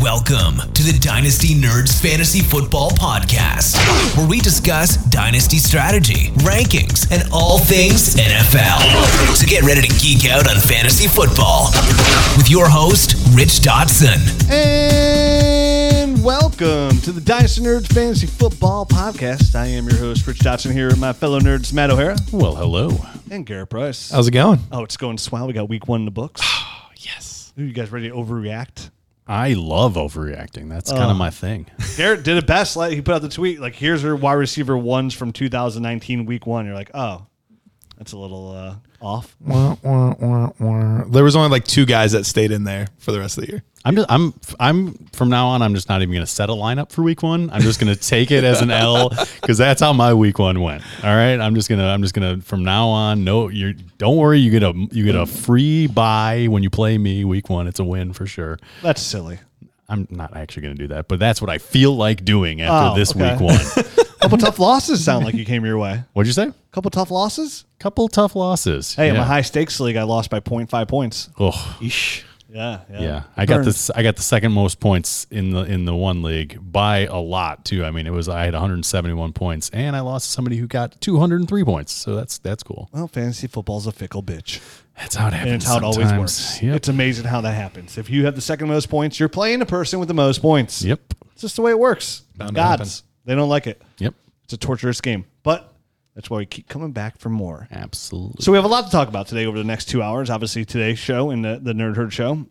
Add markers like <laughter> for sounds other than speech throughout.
Welcome to the Dynasty Nerds Fantasy Football Podcast, where we discuss dynasty strategy, rankings, and all things NFL. So get ready to geek out on fantasy football with your host, Rich Dotson. And welcome to the Dynasty Nerds Fantasy Football Podcast. I am your host, Rich Dotson, here with my fellow nerds, Matt O'Hara Well, hello. and Garrett Price. How's it going? Oh, it's going swell. We got week one in the books. <sighs> Yes. Are you guys ready to overreact? I love overreacting. That's kind of my thing. <laughs> Garrett did it best. Like he put out the tweet, like, here's her wide receiver ones from 2019 week one. You're like, oh, that's a little uh, off. Wah, wah, wah, wah. There was only like two guys that stayed in there for the rest of the year. I'm just I'm I'm from now on I'm just not even going to set a lineup for week 1. I'm just going to take it as an L cuz that's how my week 1 went. All right? I'm just going to I'm just going to from now on no you don't worry you get a you get a free buy when you play me week 1. It's a win for sure. That's silly. I'm not actually going to do that, but that's what I feel like doing after Oh, this okay. week <laughs> 1. couple tough losses sound like you came your way. What'd you say? couple tough losses. Couple tough losses. Hey, in yeah. my high stakes league, I lost by 0.5 points. Oh. Yeah, yeah. Yeah, I got this. I got the second most points in the in the one league by a lot too. I mean, it was I had 171 points, and I lost to somebody who got 203 points. So that's that's cool. Well, fantasy football's a fickle bitch. That's how it happens. And it's how it always works. Yep. It's amazing how that happens. If you have the second most points, you're playing the person with the most points. yep. It's just the way it works. Bound Gods. They don't like it. Yep. It's a torturous game. But that's why we keep coming back for more. Absolutely. So we have a lot to talk about today over the next two hours. Obviously, today's show and the, the Nerd Herd show.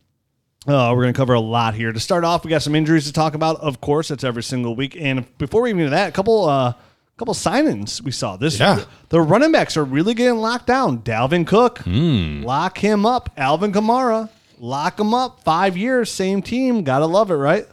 Uh, we're going to cover a lot here. To start off, we got some injuries to talk about. Of course, that's every single week. And before we even get to that, a couple uh, couple signings we saw. This Yeah. the running backs are really getting locked down. Dalvin Cook, lock him up. Alvin Kamara, lock him up. Five years, same team. Gotta love it, right?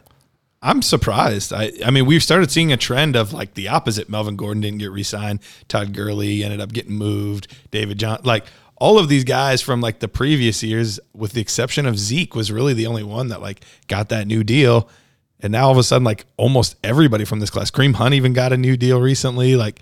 I'm surprised. I, I mean, we've started seeing a trend of like the opposite. Melvin Gordon didn't get re-signed. Todd Gurley ended up getting moved. David John, like all of these guys from like the previous years, with the exception of Zeke, was really the only one that like got that new deal. And now all of a sudden, like almost everybody from this class, Kareem Hunt even got a new deal recently. Like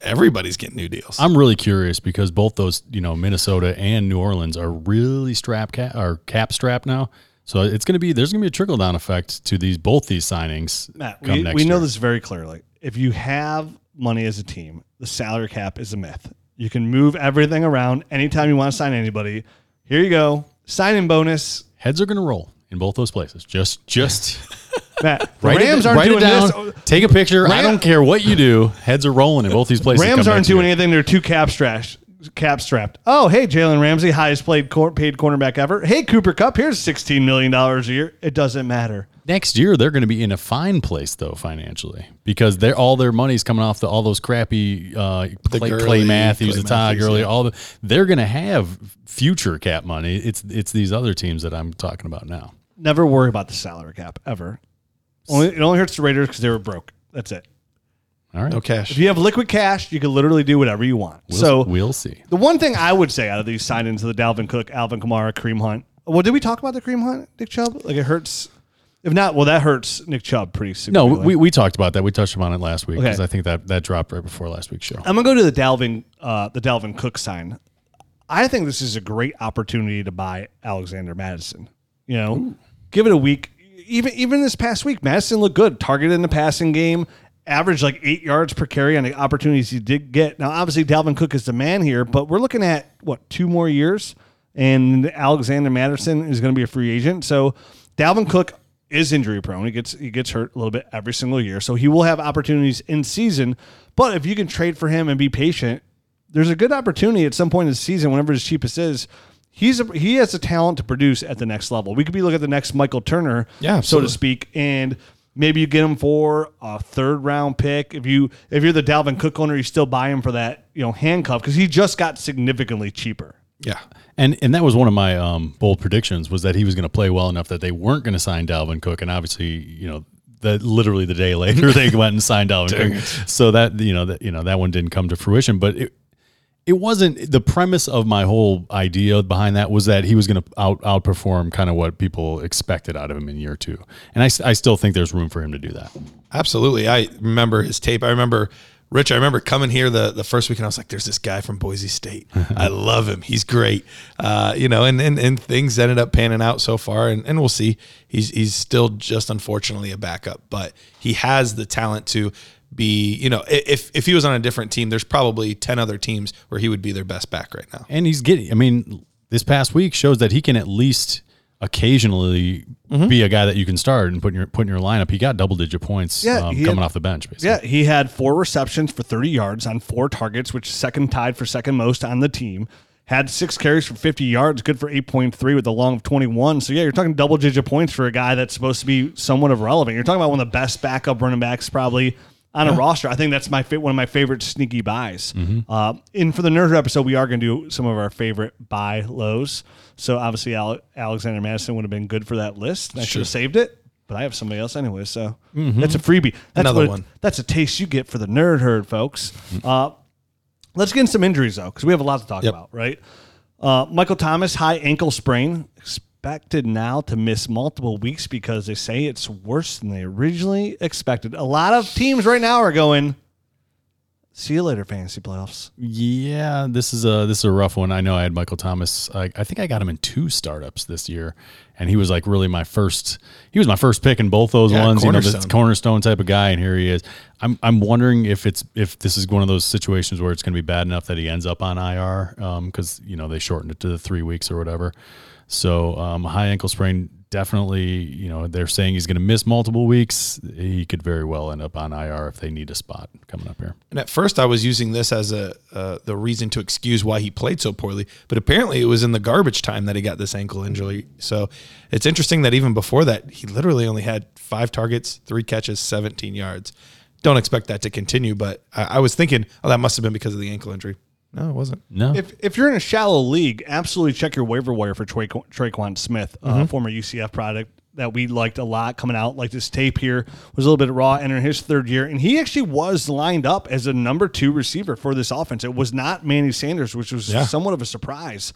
everybody's getting new deals. I'm really curious because both those, you know, Minnesota and New Orleans are really strap cap or cap strapped now. So it's going to be there's going to be a trickle down effect to these both these signings. Matt, we, we know this very clearly. If you have money as a team, the salary cap is a myth. You can move everything around anytime you want to sign anybody. Here you go, signing bonus. Heads are going to roll in both those places. Just just <laughs> <laughs> Matt, Write Rams it, aren't write doing down. this. Take a picture. I don't care what you do. Heads are rolling in both these places. Rams aren't doing anything. They're too cap strapped. Cap strapped. Oh, hey, Jalen Ramsey, highest played cor- paid cornerback ever. Hey, Cooper Kupp, here's sixteen million dollars a year. It doesn't matter. Next year, they're going to be in a fine place though financially because they're all their money's coming off the all those crappy uh, Clay, Gurley, Clay Matthews, Clay the Todd Gurley, yeah. all the they're going to have future cap money. It's it's these other teams that I'm talking about now. Never worry about the salary cap ever. Only it only hurts the Raiders because they were broke. That's it. All right, no cash. If you have liquid cash, you can literally do whatever you want. We'll, so we'll see. The one thing I would say out of these signings of the Dalvin Cook, Alvin Kamara, Kareem Hunt. Well, did we talk about the Kareem Hunt, Nick Chubb? Like it hurts. If not, well, that hurts Nick Chubb pretty No, we, we talked about that. We touched upon it last week Okay. because I think that that dropped right before last week's show. I'm gonna go to the Dalvin, uh, the Dalvin Cook sign. I think this is a great opportunity to buy Alexander Mattison. You know, give it a week. Even even this past week, Mattison looked good. Targeted in the passing game, averaged like eight yards per carry on the opportunities he did get. Now, obviously, Dalvin Cook is the man here, but we're looking at what two more years, and Alexander Mattison is going to be a free agent. So, Dalvin Cook is injury prone. He gets he gets hurt a little bit every single year, so he will have opportunities in season. But if you can trade for him and be patient, there's a good opportunity at some point in the season, whenever his cheapest is. He's a, he has the talent to produce at the next level. We could be looking at the next Michael Turner, Yeah, so to speak, and maybe you get him for a third round pick. If you if you're the Dalvin Cook owner, you still buy him for that you know handcuff because he just got significantly cheaper. yeah. And and that was one of my um, bold predictions was that he was going to play well enough that they weren't going to sign Dalvin Cook, and obviously, you know, that literally the day <laughs> later they went and signed Dalvin Cook. So that you know that you know that one didn't come to fruition, but it it wasn't the premise of my whole idea behind that was that he was going to out outperform kind of what people expected out of him in year two, and I, I still think there's room for him to do that. Absolutely. I remember his tape. I remember Rich, I remember coming here the, the first weekend. I was like, "There's this guy from Boise State. <laughs> I love him. He's great." Uh, you know, and, and and things ended up panning out so far, and, and we'll see. He's he's still just unfortunately a backup, but he has the talent to be. You know, if if he was on a different team, there's probably ten other teams where he would be their best back right now. and he's getting. I mean, this past week shows that he can at least occasionally Mm-hmm. be a guy that you can start and put in your put in your lineup. He got double digit points Yeah, um, coming had- off the bench. Basically. Yeah, he had four receptions for 30 yards on four targets, which second tied for second most on the team. Had six carries for 50 yards, good for 8.3 with a long of 21. So, yeah, you're talking double digit points for a guy that's supposed to be somewhat of relevant. You're talking about one of the best backup running backs probably on a roster. I think that's my one of my favorite sneaky buys. Uh, and for the Nerd herd episode, we are going to do some of our favorite buy lows. So, obviously, Ale- Alexander Mattison would have been good for that list. I should have saved it. But I have somebody else anyway, so that's a freebie. That's Another one. That's a taste you get for the nerd herd, folks. Uh, let's get in some injuries though, because we have a lot to talk Yep. about, right? Uh, Michael Thomas, high ankle sprain, expected now to miss multiple weeks because they say it's worse than they originally expected. A lot of teams right now are going. See you later, fantasy playoffs. Yeah, this is a this is a rough one. I know I had Michael Thomas. I, I think I got him in two startups this year, and he was like really my first. He was my first pick in both those Yeah, ones. You know, this cornerstone. type of guy, and here he is. I'm I'm wondering if it's if this is one of those situations where it's going to be bad enough that he ends up on IR because um, you know they shortened it to the three weeks or whatever. So um, high ankle sprain definitely. You know they're saying he's going to miss multiple weeks. He could very well end up on IR if they need a spot coming up here. And at first, I was using this as a uh, the reason to excuse why he played so poorly. But apparently, it was in the garbage time that he got this ankle injury. So it's interesting that even before that, he literally only had five targets, three catches, 17 yards. Don't expect that to continue. But I, I was thinking, oh, that must have been because of the ankle injury. No, it wasn't. No, If, if you're in a shallow league, absolutely check your waiver wire for Tra- Tre'Quan Smith, uh, former UCF product that we liked a lot coming out. Like this tape here was a little bit raw, entering his third year, and he actually was lined up as a number two receiver for this offense. It was not Manny Sanders, which was Yeah. somewhat of a surprise.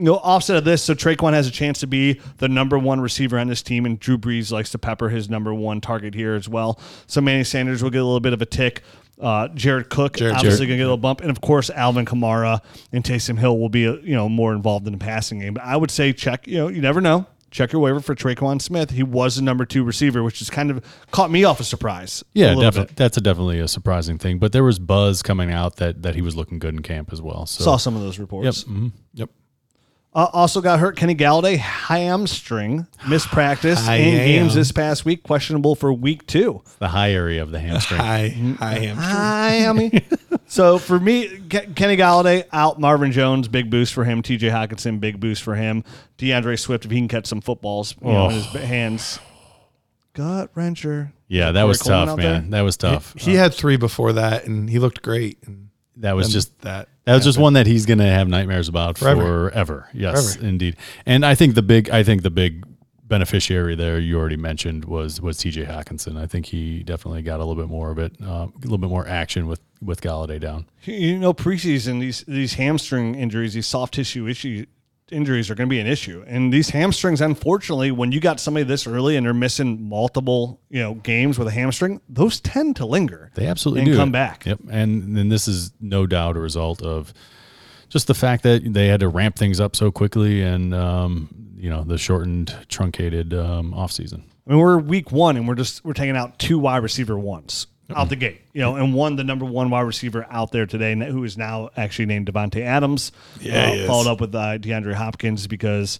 No offset of this, so Tre'Quan has a chance to be the number one receiver on this team, and Drew Brees likes to pepper his number one target here as well. So Manny Sanders will get a little bit of a tick. Uh, Jared Cook Jared- obviously going to get a little bump, and of course Alvin Kamara and Taysom Hill will be uh, you know more involved in the passing game. But I would say check you know you never know. Check your waiver for Tre'Quan Smith. He was the number two receiver, which has kind of caught me off a surprise. Yeah, bit. That's a definitely a surprising thing. But there was buzz coming out that that he was looking good in camp as well. So Saw some of those Yep. reports. mhm. Yep. Uh, also got hurt. Kenny Golladay hamstring, missed practice <sighs> I in games this past week, questionable for week two. The high area of the hamstring. High, high hamstring. Miami. <laughs> so for me, Ke- Kenny Golladay out, Marvin Jones, big boost for him. T.J. Hockenson, big boost for him. D'Andre Swift, if he can catch some footballs you know, in his hands. Gut wrencher. yeah, that was Coleman tough, out man. That was tough. He had three before that, and he looked great. And that was just that. That was just one that he's going to have nightmares about Forever. forever. Yes, Forever. indeed. And I think the big, I think the big beneficiary there you already mentioned was was T.J. Hockenson. I think he definitely got a little bit more of it, uh, a little bit more action with with Golladay down. You know, preseason these these hamstring injuries, these soft tissue issue injuries are going to be an issue. And these hamstrings, unfortunately, when you got somebody this early and they're missing multiple, you know, games with a hamstring, those tend to linger. They absolutely and do come back. Yep, and then this is no doubt a result of just the fact that they had to ramp things up so quickly, and um, you know the shortened, truncated um, off season. I mean, we're week one and we're just we're taking out two wide receiver ones out the gate, you know, and one the number one wide receiver out there today, who is now actually named Davante Adams. Yeah, uh, followed up with uh, DeAndre Hopkins because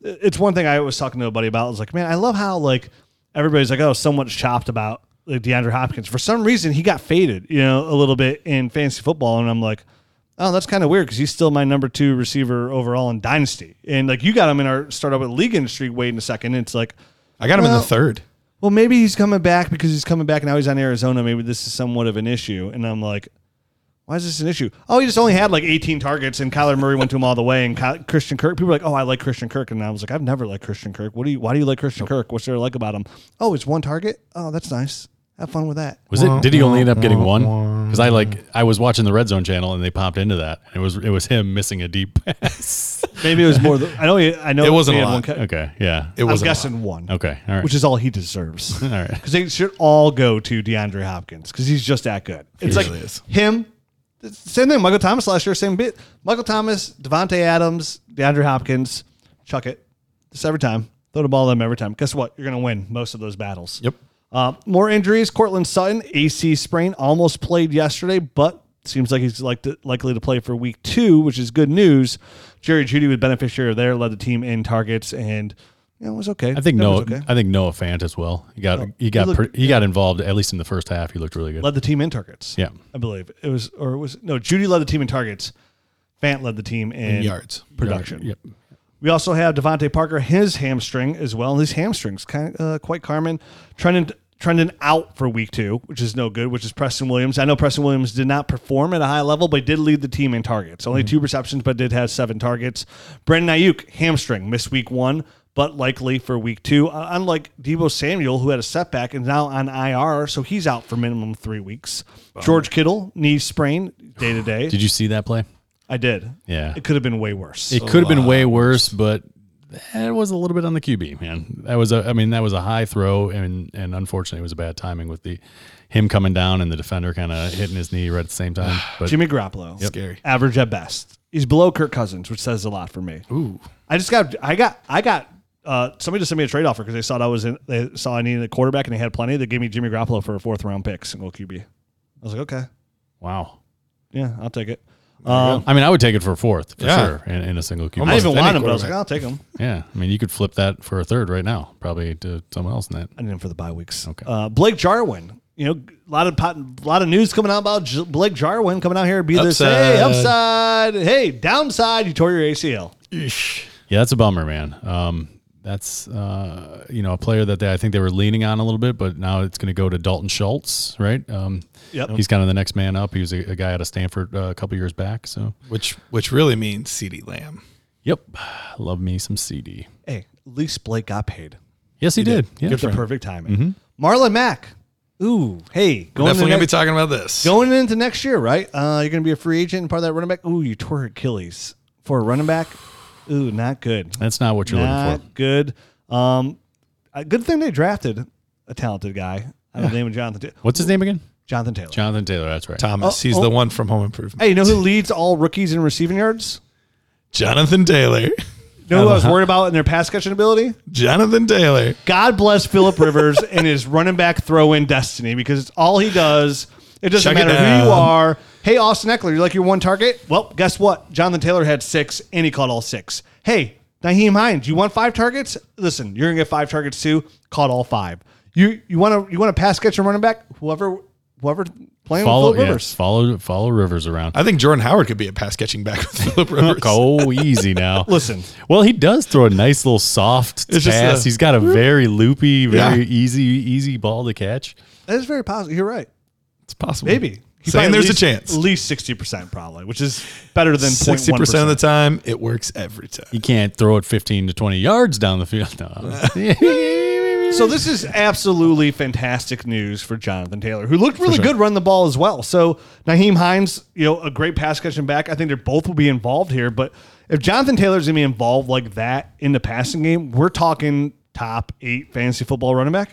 it's one thing I was talking to a buddy about. I was like, man, I love how like everybody's like, oh, so much chopped about like, DeAndre Hopkins. For some reason, he got faded, you know, a little bit in fantasy football, and I'm like. Oh, that's kind of weird because he's still my number two receiver overall in Dynasty. And like you got him in our startup with league industry. Wait in a second. It's like, I got him in the third. Well, maybe he's coming back because he's coming back now. He's on Arizona. Maybe this is somewhat of an issue. And I'm like, why is this an issue? Oh, he just only had like 18 targets, and Kyler Murray went to him all the way. And Ky- Christian Kirk, people are like, oh, I like Christian Kirk, and I was like, I've never liked Christian Kirk. What do you? Why do you like Christian Kirk? What's there to like about him? Oh, it's one target. Oh, that's nice. Have fun with that. Was it? Did he only end up getting one? Because I like I was watching the red zone channel and they popped into that. It was it was him missing a deep pass. <laughs> Maybe it was more. Than, I know. He, I know It wasn't he a had lot. one ca- okay, yeah. It I'm was guessing one. Okay, all right. Which is all he deserves. <laughs> all right. because they should all go to DeAndre Hopkins because he's just that good. It's like really is. him. Same thing. Michael Thomas last year, same bit. Michael Thomas, Davante Adams, DeAndre Hopkins. Chuck it. Just every time. Throw the ball to them every time. Guess what? You're going to win most of those battles. Yep. Uh, more injuries. Courtland Sutton, AC sprain, almost played yesterday, but seems like he's like to, likely to play for week two, which is good news. Jerry Jeudy was beneficiary there, led the team in targets, and you know, it was okay. I think That Noah. okay. I think Noah Fant as well. He got he got he looked- he got involved at least in the first half. He looked really good. led the team in targets. Yeah. I believe it was, or it was no. Jeudy led the team in targets. Fant led the team in, yards. production. Yep. We also have DeVante Parker, his hamstring as well. His hamstrings kind of uh, quite Carmen trending trending out for week two, which is no good. Which is Preston Williams. I know Preston Williams did not perform at a high level, but he did lead the team in targets. Only two receptions, but did have seven targets. Brandon Aiyuk hamstring missed week one, but likely for week two. Uh, unlike Deebo Samuel, who had a setback and now on IR, so he's out for minimum three weeks. George Kittle knee sprain day to day. Did you see that play? I did. Yeah. it could have been way worse. It could have been way worse, but it was a little bit on the QB, man. That was a, I mean, that was a high throw, and and unfortunately, it was a bad timing with the him coming down and the defender kind of hitting his knee right at the same time. <sighs> But Jimmy Garoppolo. Scary. Average at best. He's below Kirk Cousins, which says a lot for me. Ooh. I just got I got I got uh, somebody just sent me a trade offer because they saw I was in they saw I needed a quarterback and they had plenty. They gave me Jimmy Garoppolo for a fourth round pick, single QB. I was like, okay. wow. Yeah, I'll take it. Um, I mean, I would take it for a fourth for Yeah. sure in, in a single QB. I didn't even any want him, but I was like, quarterback. I'll take him. yeah, I mean, you could flip that for a third right now, probably to someone else in that. I need him for the bye weeks. Okay. Uh, Blake Jarwin. You know, a lot of pot, a lot of news coming out about J- Blake Jarwin coming out here and be this hey upside, hey downside. You tore your ACL. Yeah, that's a bummer, man. Um, that's uh, you know a player that they, I think they were leaning on a little bit, but now it's going to go to Dalton Schultz, right? Um, Yep. he's kind of the next man up. He was a, a guy out of Stanford uh, a couple years back. So, Which which really means CeeDee Lamb. yep, love me some CeeDee. Hey, at least Blake got paid. Yes, he, did. Yeah. Get the perfect timing. Marlon Mack. Ooh, hey, going Definitely gonna be talking about this. going into next year, right? Uh, you're going to be a free agent and part of that running back. Ooh, you tore Achilles for a running back. Ooh, not good. That's not what you're not looking for. good. Um, a good thing they drafted a talented guy. I don't know the name of Jonathan. Ta- What's his name again? Jonathan Taylor. Jonathan Taylor. That's right. Thomas. Oh, He's oh. the one from Home Improvement. Hey, you know who leads all rookies in receiving yards? Jonathan Taylor. You know who I was worried about in their pass catching ability? Jonathan Taylor. God bless Philip Rivers and his running back throw in destiny because it's all he does. It doesn't Check it matter who you are. Hey, Austin Ekeler, you like your one target? Well, guess what? Jonathan Taylor had six and he caught all six. Hey, Nyheim Hines, you want five targets? Listen, you're gonna get five targets too. Caught all five. You you want to you want to pass catch and running back? Whoever whoever playing Follow, with Philip yeah, Rivers. follow, follow Rivers around. I think Jordan Howard could be a pass catching back with Philip Rivers. <laughs> oh, easy now. <laughs> Listen, Well, he does throw a nice little soft It's pass. a- He's got a very loopy, very Yeah. easy, easy ball to catch. that is very possible. You're right. It's possible. Maybe. He Saying there's least- a chance. At least sixty percent probably, which is better than 60% 0.1%. of the time, it works every time. You can't throw it 15 to 20 yards down the field. No. <laughs> So this is absolutely fantastic news for Jonathan Taylor, who looked really good running the ball as well. So Nyheim Hines, you know, a great pass catching back. I think they're both will be involved here. But if Jonathan Taylor's gonna be involved like that in the passing game, we're talking top eight fantasy football running back.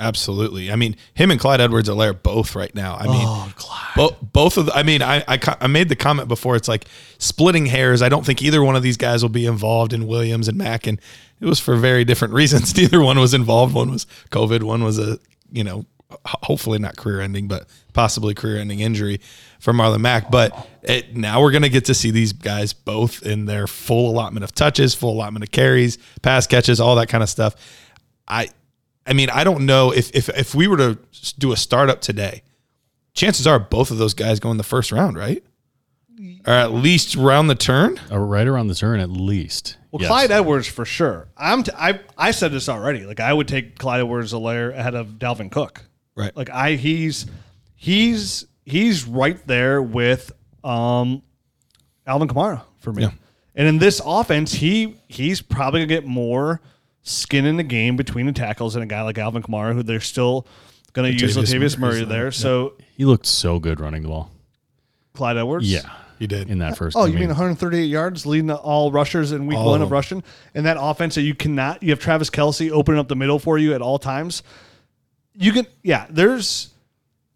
Absolutely. I mean, him and Clyde Edwards-Helaire both right now. I mean, Oh, Clyde. bo- both of the, I mean, I, I I made the comment before. It's like splitting hairs. I don't think either one of these guys will be involved in Williams and Mack, and it was for very different <laughs> reasons. Neither one was involved. One was COVID. One was a you know, hopefully not career ending, but possibly career ending injury for Marlon Mack. But it, now we're gonna get to see these guys both in their full allotment of touches, full allotment of carries, pass catches, all that kind of stuff. I I mean, I don't know if if if we were to do a startup today, chances are both of those guys go in the first round, right? Or at least round the turn. Uh, right around the turn, at least. Well, Yes. Clyde Edwards for sure. I'm t- I I said this already. Like I would take Clyde Edwards-Helaire ahead of Dalvin Cook. Right. Like I he's he's he's right there with um Alvin Kamara for me. Yeah. And in this offense, he he's probably gonna get more skin in the game between the tackles and a guy like Alvin Kamara, who they're still Going to use Latavius Latavius Murray there. there. So He looked so good running the ball. Clyde Edwards. Yeah, He did. in that first. Oh, I you mean mean 138 yards, leading all rushers in week All one of of rushing, and that offense that you cannot. You have Travis Kelce opening up the middle for you at all times. You can, yeah. There's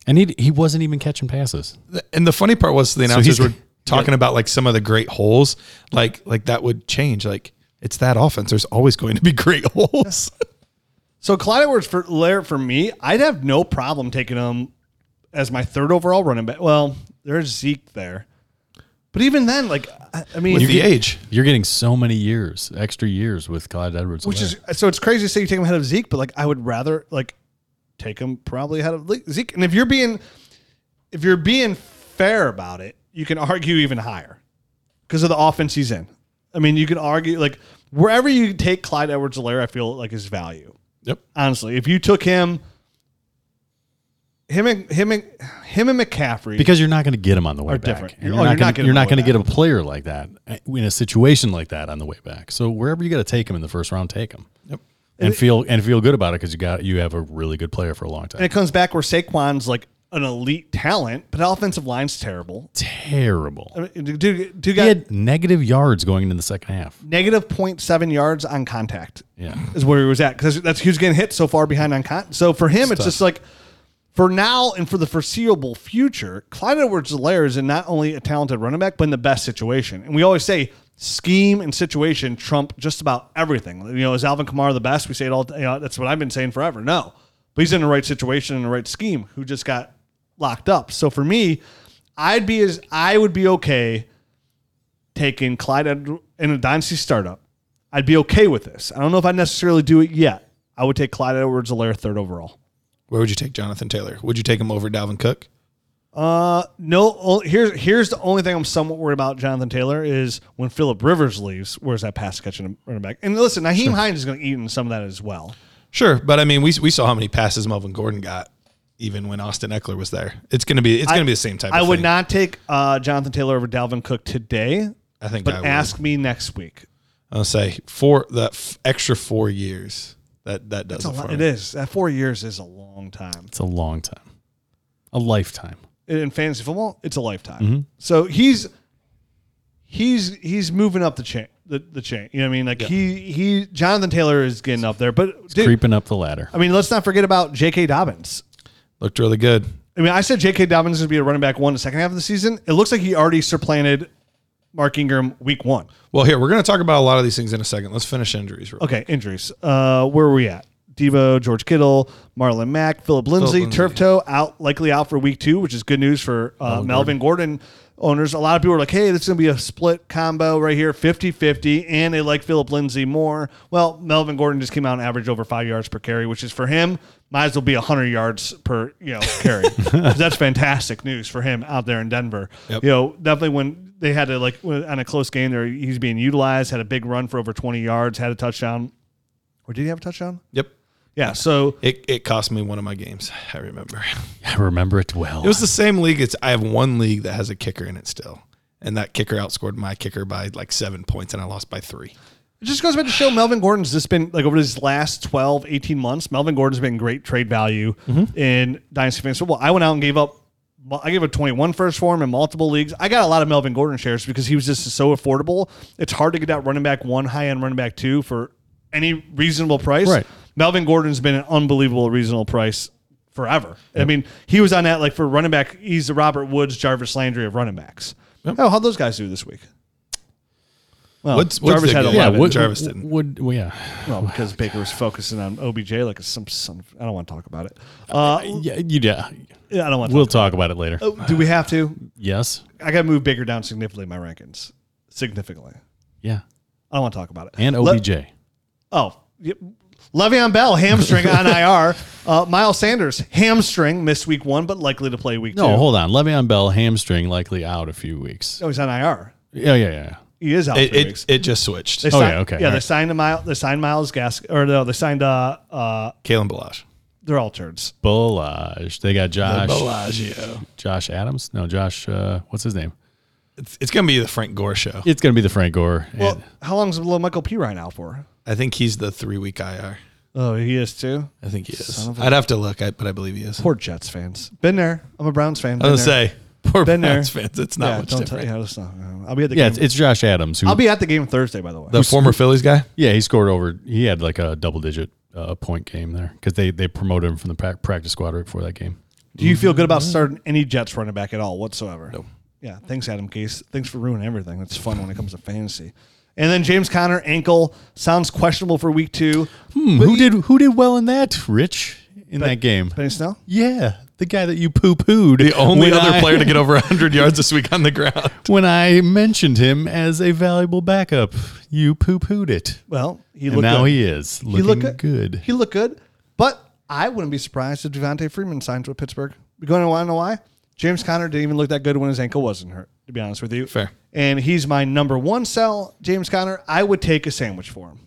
and he he wasn't even catching passes. And the funny part was the announcers he's- were <laughs> talking about like some of the great holes, like like that would change. Like it's that offense. There's always going to be <laughs> great holes. so Clyde Edwards for Lair for me. I'd have no problem taking him as my third overall running back. Well, there's Zeke there, but even then, like I, I mean, With the age, You're getting so many years, extra years with Clyde Edwards. which is so it's crazy to say you take him ahead of Zeke, but like I would rather like take him probably ahead of Zeke. And if you're being if you're being fair about it, you can argue even higher because of the offense he's in. I mean, you can argue like wherever you take Clyde Edwards-Helaire, I feel like his value. yep. Honestly, if you took him, him and him and him and McCaffrey, because you're not going to get him on the way Are back. different. And Oh, You're you're not not gonna- getting you're him not the going to way get a player like that uh, in a situation like that on the way back. So wherever you got to take him in the first round, take him. Yep. And feel and feel good about it because you got you have a really good player for a long time. and it comes back where Saquon's like an elite talent, but the offensive line's terrible. Terrible. I mean, dude, dude He had negative yards going into the second half. negative 0.7 yards on contact. Yeah. is where he was at because that's he was getting hit so far behind on contact. So for him, it's just like for now and for the foreseeable future, Clyde Edwards-Helaire is not only a talented running back but in the best situation. And we always say scheme and situation trump just about everything. You know, is Alvin Kamara the best? We say it all. You know, that's what I've been saying forever. No, but he's in the right situation and the right scheme. Who just got locked up? So for me, I'd be as I would be okay taking Clyde in a dynasty startup. I'd be okay with this. I don't know if I'd necessarily do it yet. I would take Clyde Edwards-Helaire third overall. Where would you take Jonathan Taylor? Would you take him over Dalvin Cook? Uh, no. Here's here's the only thing I'm somewhat worried about Jonathan Taylor is when Philip Rivers leaves. Where's that pass catching running back? And listen, Nyheim Hines is going to eat in some of that as well. Sure, but I mean, we we saw how many passes Melvin Gordon got even when Austin Ekeler was there. It's gonna be it's gonna be the same type. I of would thing. not take uh, Jonathan Taylor over Dalvin Cook today, I think but I would. ask me next week. I'll say four that f- extra four years. That that does It's a it for lot, me. it is. That four years is a long time. It's a long time, a lifetime. in fantasy football, it's a lifetime. Mm-hmm. So he's he's he's moving up the chain. The, the chain, you know what I mean? Like he he Jonathan Taylor is getting up there, but dude, Creeping up the ladder. I mean, let's not forget about J.K. Dobbins. Looked really good. I mean, I said J.K. Dobbins is going to be a running back one the second half of the season. It looks like he already supplanted Mark Ingram week one. Well, here we're gonna talk about a lot of these things in a second. Let's finish injuries. Real Okay, injuries. Uh, where are we at? Devo, George Kittle, Marlon Mack, Philip Lindsay, Lindsay. turf toe out, likely out for week two, which is good news for uh, Melvin Gordon. owners. A lot of people are like, hey, this is going to be a split combo right here, 50 50, and they like Philip Lindsay more. Well, Melvin Gordon just came out and averaged over five yards per carry, which is for him, might as well be 100 yards per you know carry. <laughs> That's fantastic news for him out there in Denver. Yep. You know, definitely when they had to, like, on a close game there, he's being utilized, had a big run for over 20 yards, had a touchdown. Or did he have a touchdown? Yep. Yeah. So It, it cost me one of my games. I remember. <laughs> I remember it well. It was the same league. It's I have one league that has a kicker in it still, and that kicker outscored my kicker by like seven points, and I lost by three. It just goes back to show Melvin Gordon's just been like over his last 12, 18 months. Melvin Gordon's been great trade value mm-hmm. in Dynasty Fantasy Football. I went out and gave up. I gave a 21 first for him in multiple leagues. I got a lot of Melvin Gordon shares because he was just so affordable. It's hard to get that running back one, high end running back two for any reasonable price. Right. Melvin Gordon's been an unbelievable reasonable price forever. I mean, he was on that like for running back. He's the Robert Woods, Jarvis Landry of running backs. Oh, how'd those guys do this week? Well, Woods- Woods Jarvis did had good. 11. yeah, would, Jarvis didn't. Would, well, yeah. Well, because Baker was focusing on OBJ like some son. Of, I don't want to talk about it. Uh, Yeah, you, yeah. yeah, I don't want. to We'll talk. talk about it later. Oh, do we have to? Yes. I got to move Baker down significantly in my rankings. Significantly. Yeah. I don't want to talk about it. And Le- OBJ. oh, yep. Le'Veon Bell hamstring on <laughs> IR. Uh, Miles Sanders hamstring missed week one, but likely to play week no, two. hold on. Le'Veon Bell hamstring likely out a few weeks. Oh, he's on IR. Yeah, yeah, yeah. He is out It three it, weeks. it just switched. They Oh, signed, yeah, okay. Yeah, All they right. signed a Miles. They signed Miles Gas, or no, they signed. Uh, uh, Kalen Ballage. they're all turds. Bullage. They got Josh. Bellagio. Josh Adams. No, Josh. Uh, what's his name? It's, it's gonna be the Frank Gore show. It's gonna be the Frank Gore. Well, and- how long is La'Mical Perine out for? I think he's the three week IR. Oh, he is too. I think he is. Son of a- I'd have to look, I, but I believe he is. Poor Jets fans. Been there. I'm a Browns fan. I was gonna there. say, poor Been there. Browns fans. It's not yeah, much don't different. tell. Yeah, it's not. I'll be at the Yeah, game. it's, it's Josh Adams. Who, I'll be at the game Thursday, by the way. the former Phillies guy. yeah, he scored over. He had like a double digit uh, point game there because they they promoted him from the pra- practice squad right before that game. Do you feel good about starting any Jets running back at all whatsoever? No. Yeah. Thanks, Adam Gase. Thanks for ruining everything. That's fun when it comes to fantasy. And then James Conner ankle sounds questionable for week two. Hmm, who did who did well in that, Rich, in that game? Benny Snell. Yeah, the guy that you poo pooed. The only other I- player to get <laughs> over 100 yards this week on the ground. when I mentioned him as a valuable backup, you poo pooed it. Well, he And looked now good. he is looking he looked good. He looked good. But I wouldn't be surprised if Devonta Freeman signs with Pittsburgh. You're going to want to know why? James Conner didn't even look that good when his ankle wasn't hurt, to be honest with you. Fair. And he's my number one sell, James Conner. I would take a sandwich for him.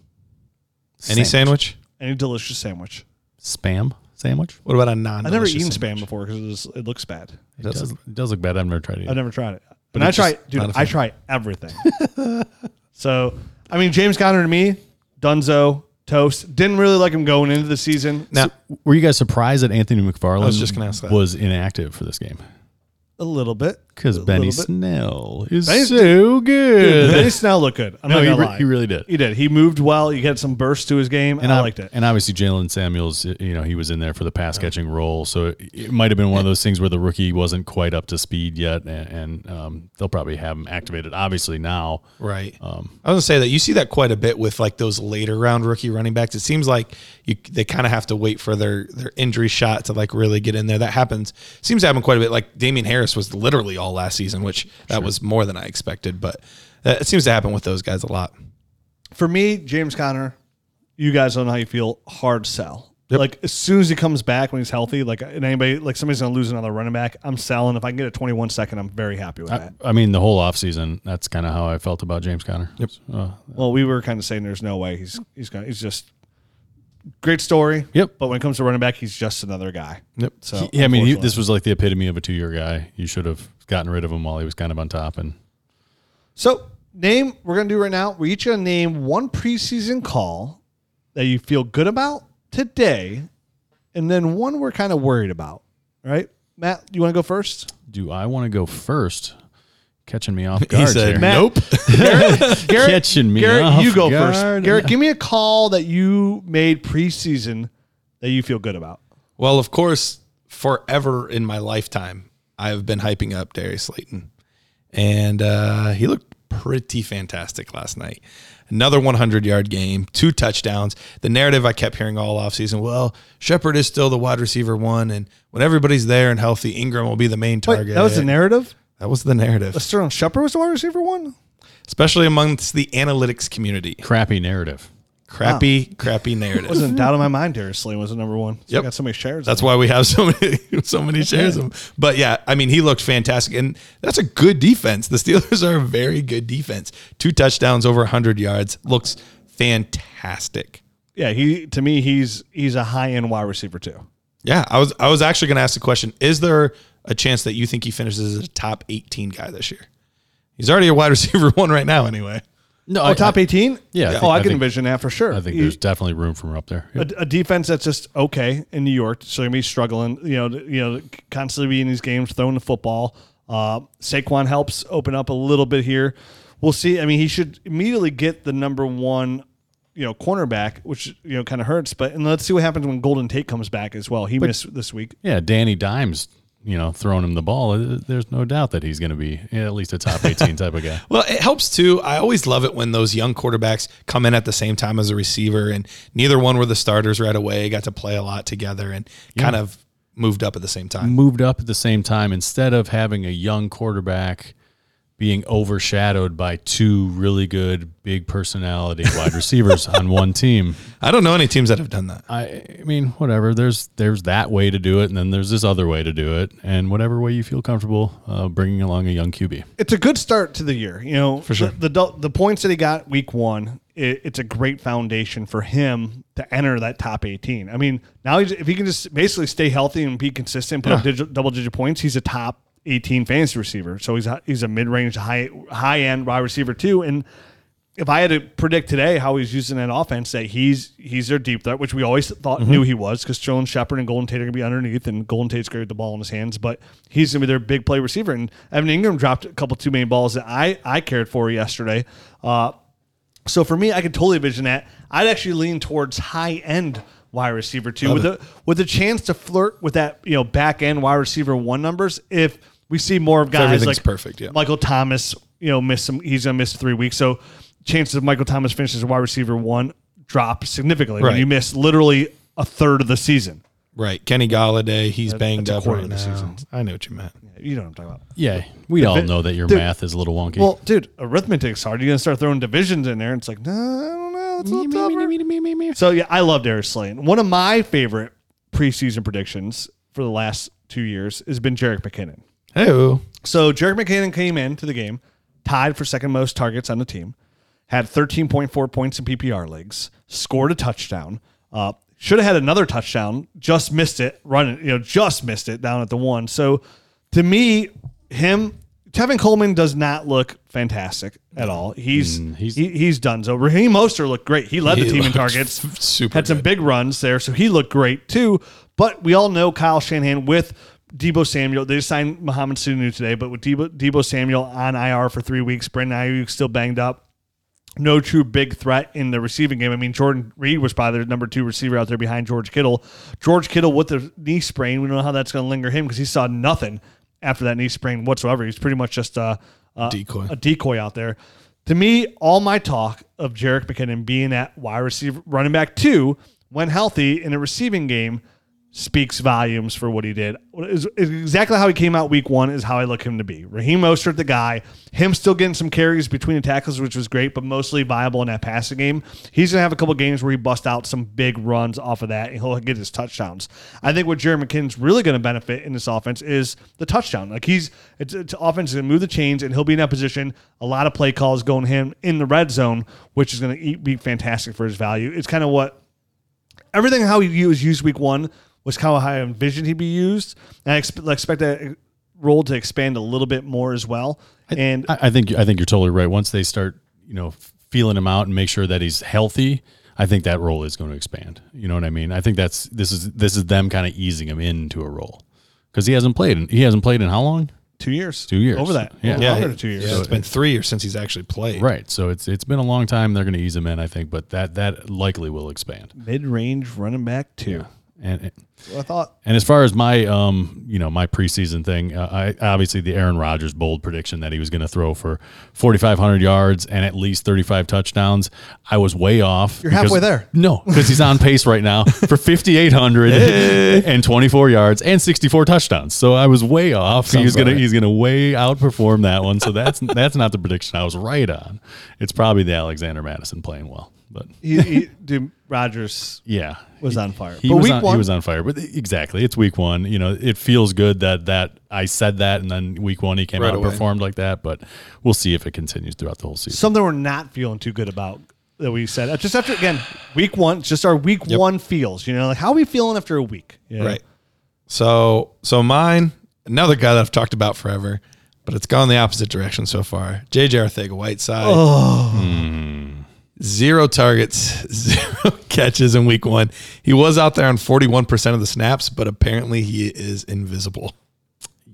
Any sandwich? Any delicious sandwich. Spam sandwich. What about a non? I've never eaten spam before because it, looks bad. It does, it does look bad. I've never tried it. I've never tried it. But But I try, just dude. not a I fan. try everything. <laughs> so, I mean, James Conner to me, Dunzo, toast. Didn't really like him going into the season. Now, Were you guys surprised that Anthony McFarland was just gonna ask that. was inactive for this game? A little bit. Because Benny bit. Snell is Benny- so good. Benny <laughs> Snell looked good. I'm No, not he gonna re- lie. he really did. He did. He moved well. He had some burst to his game, and I, liked it. And obviously, Jaylen Samuels, you know, he was in there for the pass catching role. So it, it might have been one of those things where the rookie wasn't quite up to speed yet. And, and um, they'll probably have him activated, obviously, now. right. Um, I was gonna say that you see that quite a bit with like those later round rookie running backs. It seems like you they kind of have to wait for their their injury shot to like really get in there. That happens. Seems to happen quite a bit. Like Damien Harris was literally all last season, which that was more than I expected. But it seems to happen with those guys a lot. For me, James Conner, you guys don't know how you feel. Hard sell. Yep. Like as soon as he comes back when he's healthy, like and anybody like somebody's gonna lose another running back, I'm selling. If I can get a 21 second, I'm very happy with I, that. I mean, the whole offseason, that's kind of how I felt about James Conner. Yep. Uh, Well, we were kind of saying there's no way he's he's gonna he's just great story. Yep. But when it comes to running back, he's just another guy. Yep. So yeah, I mean, he, this was like the epitome of a two year guy. You should have gotten rid of him while he was kind of on top. And So name we're gonna do right now. We're each gonna name one preseason call that you feel good about today, and then one we're kind of worried about. All right, Matt, you want to go first? do I want to go first? Catching me off guard. He said, here. Matt- "Nope." <laughs> Garrett, Garrett, Catching me Garrett, off you go guard. first. Garrett, give me a call that you made preseason that you feel good about. Well, of course, forever in my lifetime, I have been hyping up Darius Slayton, and uh, he looked pretty fantastic last night. Another 100 yard game, two touchdowns. The narrative I kept hearing all offseason well, Shepard is still the wide receiver one, and when everybody's there and healthy, Engram will be the main Wait, target. that was the narrative. That was the narrative, Sterling Shepard was the wide receiver one. especially amongst the analytics community. Crappy narrative. Crappy, crappy narrative. Wasn't doubt in my mind. Darius Slayton was the number one. So Yep. I got so many shares. That's why we have so many <laughs> so many shares of him. But yeah, I mean, he looked fantastic, and that's a good defense. The Steelers <laughs> are a very good defense. Two touchdowns, over 100 yards, looks fantastic. yeah. He to me, he's he's a high end wide receiver too. Yeah, I was I was actually going to ask the question: Is there a chance that you think he finishes as a top 18 guy this year? He's already a wide <laughs> receiver one right now, anyway. No, Oh, top 18? Yeah, I oh, think- I, I can think- envision that for sure. I think He- there's definitely room for him up there. a, a defense that's just okay in New York, so they're gonna be struggling. You know, you know, constantly be in these games throwing the football. Uh, Saquon helps open up a little bit here. We'll see. I mean, he should immediately get the number one, you know, cornerback, which you know kind of hurts. But and let's see what happens when Golden Tate comes back as well. He missed this week. Yeah, Danny Dimes, you know, throwing him the ball. uh, There's no doubt that he's going to be at least a top 18 type of guy. <laughs> Well, it helps too. I always love it when those young quarterbacks come in at the same time as a receiver, and neither one were the starters right away. Got to play a lot together and kind of moved up at the same time. Moved up at the same time instead of having a young quarterback being overshadowed by two really good big personality <laughs> wide receivers on one team. I don't know any teams that have done that. I, I mean, whatever. There's there's that way to do it, and then there's this other way to do it, and whatever way you feel comfortable uh, bringing along a young QB. It's a good start to the year. You know, for sure. The the, the points that he got week one, it, it's a great foundation for him to enter that top eighteen. I mean, now he's, if he can just basically stay healthy and be consistent, put up digit, double digit points, he's a top eighteen fantasy receiver. So he's a, he's a mid range, high high end wide receiver too, and. if I had to predict today how he's using that offense, that he's he's their deep threat, which we always thought Mm-hmm. knew he was, because Jones, Shepard, and Golden Tate are gonna be underneath, and Golden Tate's great with the ball in his hands, but he's gonna be their big play receiver. And Evan Engram dropped a couple two main balls that I I cared for yesterday. Uh, so for me, I could totally envision that. I'd actually lean towards high end wide receiver too, with a with a chance to flirt with that you know back end wide receiver one numbers if we see more of guys everything's like perfect, yeah. Michael Thomas, you know, miss some. He's gonna miss three weeks, so chances of Michael Thomas finishing as a wide receiver one drop significantly when you miss literally a third of the season. Right. Kenny Golladay, he's That- banged up right of the now. season. I know what you meant. You know what I'm talking about. Yeah, we all vi- know that your dude, math is a little wonky. Well, dude, arithmetic's hard. You're gonna start throwing divisions in there, and it's like, no, I don't know. It's a little tougher. So yeah, I love Darius Slayton. One of my favorite preseason predictions for the last two years has been Jerick McKinnon. Hey, So Jerick McKinnon came into the game, tied for second most targets on the team, had 13.4 points in PPR leagues, scored a touchdown. Uh, should have had another touchdown, just missed it, running, you know, just missed it down at the one. So to me, him, Tevin Coleman does not look fantastic at all. He's he's- he, he's done. So Raheem Mostert looked great. He led the team in targets. f- <laughs> super had some good. big runs there, so he looked great too. But we all know Kyle Shanahan with Deebo Samuel. They signed Mohamed Sanu today, but with Deebo, Deebo Samuel on IR for three weeks, Brandon Aiyuk still banged up. No true big threat in the receiving game. I mean, Jordan Reed was probably the number two receiver out there behind George Kittle. George Kittle with the knee sprain, we don't know how that's going to linger him because he saw nothing after that knee sprain whatsoever. He's pretty much just a, a Decoy. a decoy out there. To me, all my talk of Jerick McKinnon being at wide receiver, running back two, when healthy in a receiving game, speaks volumes for what he did. Is, is exactly how he came out week one is how I look him to be. Raheem Mostert, the guy, him still getting some carries between the tackles, which was great, but mostly viable in that passing game. He's gonna have a couple games where he busts out some big runs off of that, and he'll get his touchdowns. I think what Jerry McKinnon's really gonna benefit in this offense is the touchdown. Like he's it's, it's offense gonna move the chains, and he'll be in that position. A lot of play calls going him in the red zone, which is gonna be fantastic for his value. It's kind of what everything how he was used week one was kind of how I envisioned he'd be used. And I expect, expect that role to expand a little bit more as well. And I, I think I think you're totally right. Once they start, you know, feeling him out and make sure that he's healthy, I think that role is going to expand. You know what I mean? I think that's this is this is them kind of easing him into a role because he hasn't played. In, he hasn't played in how long? two years, Two years. over that, Yeah. yeah, Yeah, longer than two years. Yeah, it's been three years since he's actually played. Right. So it's it's been a long time. They're going to ease him in, I think, but that that likely will expand. Mid-range running back too. And I thought And as far as my, um, you know, my preseason thing, uh, I obviously the Aaron Rodgers bold prediction that he was going to throw for 4,500 yards and at least 35 touchdowns. I was way off. You're halfway there. No, because he's on pace right now <laughs> for 5,800 and 24 yards and 64 touchdowns. So I was way off. Sounds he's gonna right. he's gonna way outperform that one. So that's that's not the prediction I was right on. It's probably the Alexander Mattison playing well, but he, he <laughs> dude, Rodgers yeah, was on fire. he but was week on, one, he was on fire. But exactly, it's week one. You know, it feels good that that I said that, and then week one he came Right out and performed like that. But we'll see if it continues throughout the whole season. something we're not feeling too good about that we said Uh, just after again week one, just our week one feels. You know, like how are we feeling after a week? You know? Right. So so mine, another guy that I've talked about forever, but it's gone the opposite direction so far. JJ Arcega-Whiteside. Zero targets, <laughs> zero catches in week one. He was out there on 41% of the snaps, but apparently he is invisible.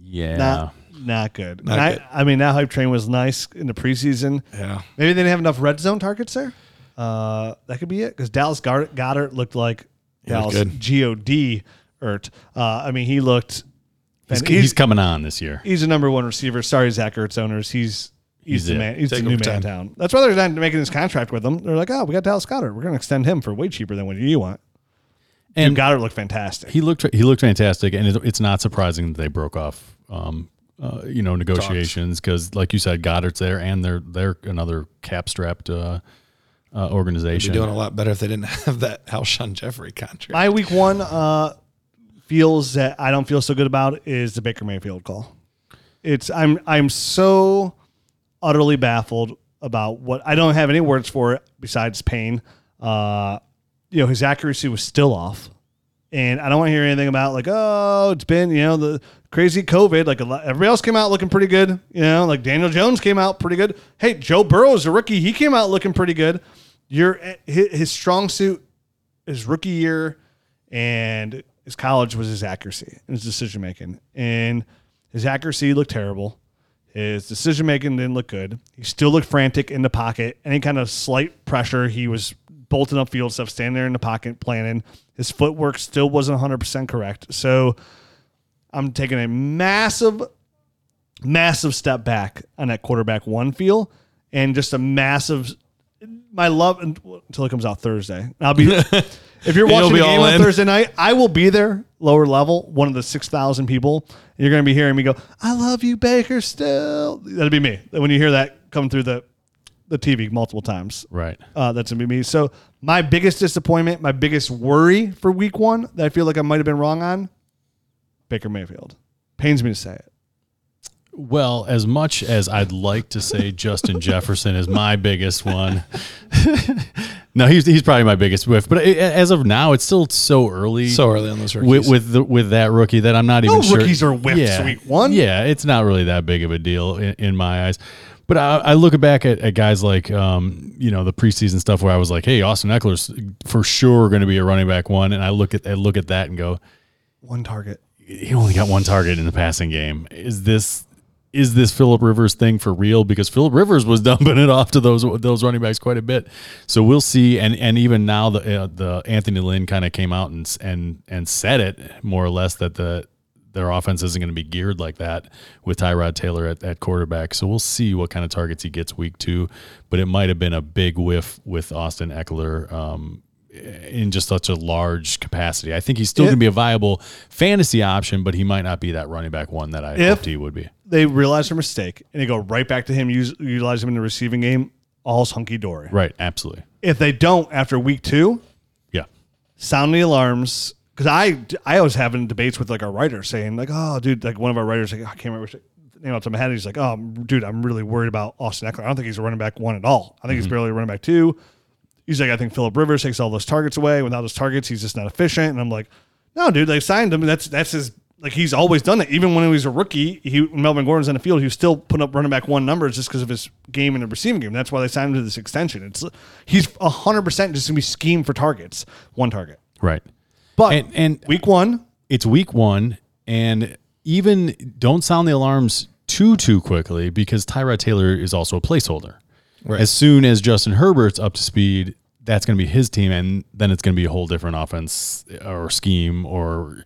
Yeah, Not not good. Not And I, good. I mean, that hype train was nice in the preseason. Yeah. Maybe they didn't have enough red zone targets there. Uh, that could be it because Dallas Goedert, Goedert looked like looked Dallas God. Ert. Uh, I mean, he looked. he's, and he's coming on this year. he's a number one receiver. Sorry, Zach Ertz owners. He's he's, He's the man. He's Take the new man in town. That's why they're not making this contract with him. They're like, oh, we got Dallas Goedert. We're going to extend him for way cheaper than what you want. And And Goedert looked fantastic. he looked he looked fantastic, and it, it's not surprising that they broke off. Um, uh, you know, negotiations because, like you said, Goedert's there, and they're they're another cap strapped uh, uh, Be doing a lot better if they didn't <laughs> have that Alshon Jeffery contract. My week one uh, feels that I don't feel so good about is the Baker Mayfield call. It's I'm I'm so utterly baffled about what I don't have any words for it besides pain. Uh, you know, his accuracy was still off. And I don't want to hear anything about like, oh, it's been, you know, the crazy COVID. Like lot, everybody else came out looking pretty good. You know, like Daniel Jones came out pretty good. Hey, Joe Burrow is a rookie. He came out looking pretty good. Your his strong suit, his rookie year, and his college was his accuracy and his decision making. And his accuracy looked terrible. His decision making didn't look good. He still looked frantic in the pocket. Any kind of slight pressure, he was bolting up field stuff, standing there in the pocket, planning. His footwork still wasn't 100% correct. So I'm taking a massive, massive step back on that quarterback one feel and just a massive. My love until it comes out Thursday. I'll be <laughs> if you're watching the game on in. Thursday night, I will be there, lower level, one of the six thousand people. You're going to be hearing me go, "I love you, Baker." Still, that'll be me when you hear that come through the the TV multiple times. Right. Uh, that's gonna be me. So my biggest disappointment, my biggest worry for Week One that I feel like I might have been wrong on, Baker Mayfield. Pains me to say it. Well, as much as I'd like to say <laughs> Justin Jefferson is my biggest one, <laughs> no, he's he's probably my biggest whiff. But as of now, it's still so early. So early on those rookies. with with, the, with that rookie that I'm not even sure. rookies are whiffs week one. Yeah, it's not really that big of a deal in, in my eyes. But I, I look back at, at guys like um, you know the preseason stuff where I was like, hey, Austin Ekeler's for sure going to be a running back one, and I look at I look at that and go, One target. he only got one target in the passing game. Is this is this Philip Rivers thing for real? Because Philip Rivers was <laughs> dumping it off to those those running backs quite a bit. So we'll see. And and even now the uh, the Anthony Lynn kind of came out and and and said it more or less that the their offense isn't going to be geared like that with Tyrod Taylor at, at quarterback. So we'll see what kind of targets he gets week two. But it might have been a big whiff with Austin Ekeler. Um, Uh, in just such a large capacity. I think he's still going to be a viable fantasy option, but he might not be that running back one that I hoped he would be. They realize their mistake and they go right back to him. Use utilize him in the receiving game. All's hunky dory. Right, absolutely. If they don't after week two, Yeah. sound the alarms. Because I I was having debates with like our writer saying like, oh, dude, like one of our writers like I can't remember which name off the top of my head. He's like, oh, dude, I'm really worried about Austin Ekeler. I don't think he's a running back one at all. I think he's mm-hmm. barely a running back two. He's like, I think Philip Rivers takes all those targets away. Without those targets, he's just not efficient. And I'm like, no, dude, they signed him. That's that's his like he's always done it. Even when he was a rookie, he Melvin Gordon's on the field, he was still putting up running back one numbers just because of his game in the receiving game. That's why they signed him to this extension. It's he's hundred percent just gonna be schemed for targets, one target. Right. But And- and- week one, It's week one, and even don't sound the alarms too too quickly because Tyrod Taylor is also a placeholder. Right. As soon as Justin Herbert's up to speed, that's going to be his team, and then it's going to be a whole different offense or scheme, or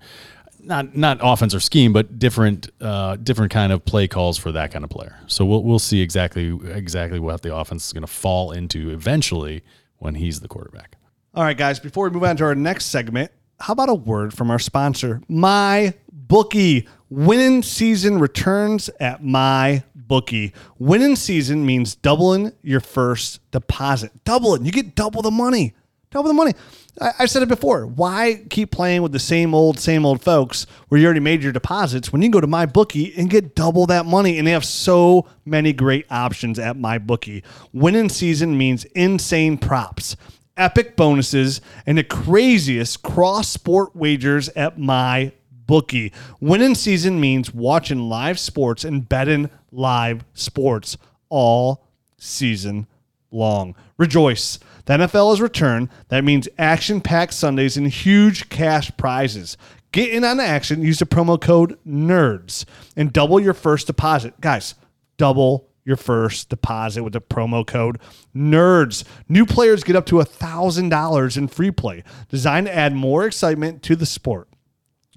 not not offense or scheme, but different uh, different kind of play calls for that kind of player. So we'll we'll see exactly exactly what the offense is going to fall into eventually when he's the quarterback. All right, guys, before we move on to our next segment, how about a word from our sponsor, My Bookie? Winning season returns at My Bookie. Winning season means doubling your first deposit. Double it. You get double the money. Double the money. I, I said it before. Why keep playing with the same old, same old folks where you already made your deposits when you go to my bookie and get double that money? And they have so many great options at my bookie. Winning season means insane props epic bonuses, and the craziest cross sport wagers at my bookie. Winning season means watching live sports and betting live sports all season long. Rejoice. The NFL has returned. That means action packed Sundays and huge cash prizes. Get in on the action. Use the promo code NERDS and double your first deposit. Guys, double your first deposit with the promo code NERDS. New players get up to $1,000 in free play, designed to add more excitement to the sport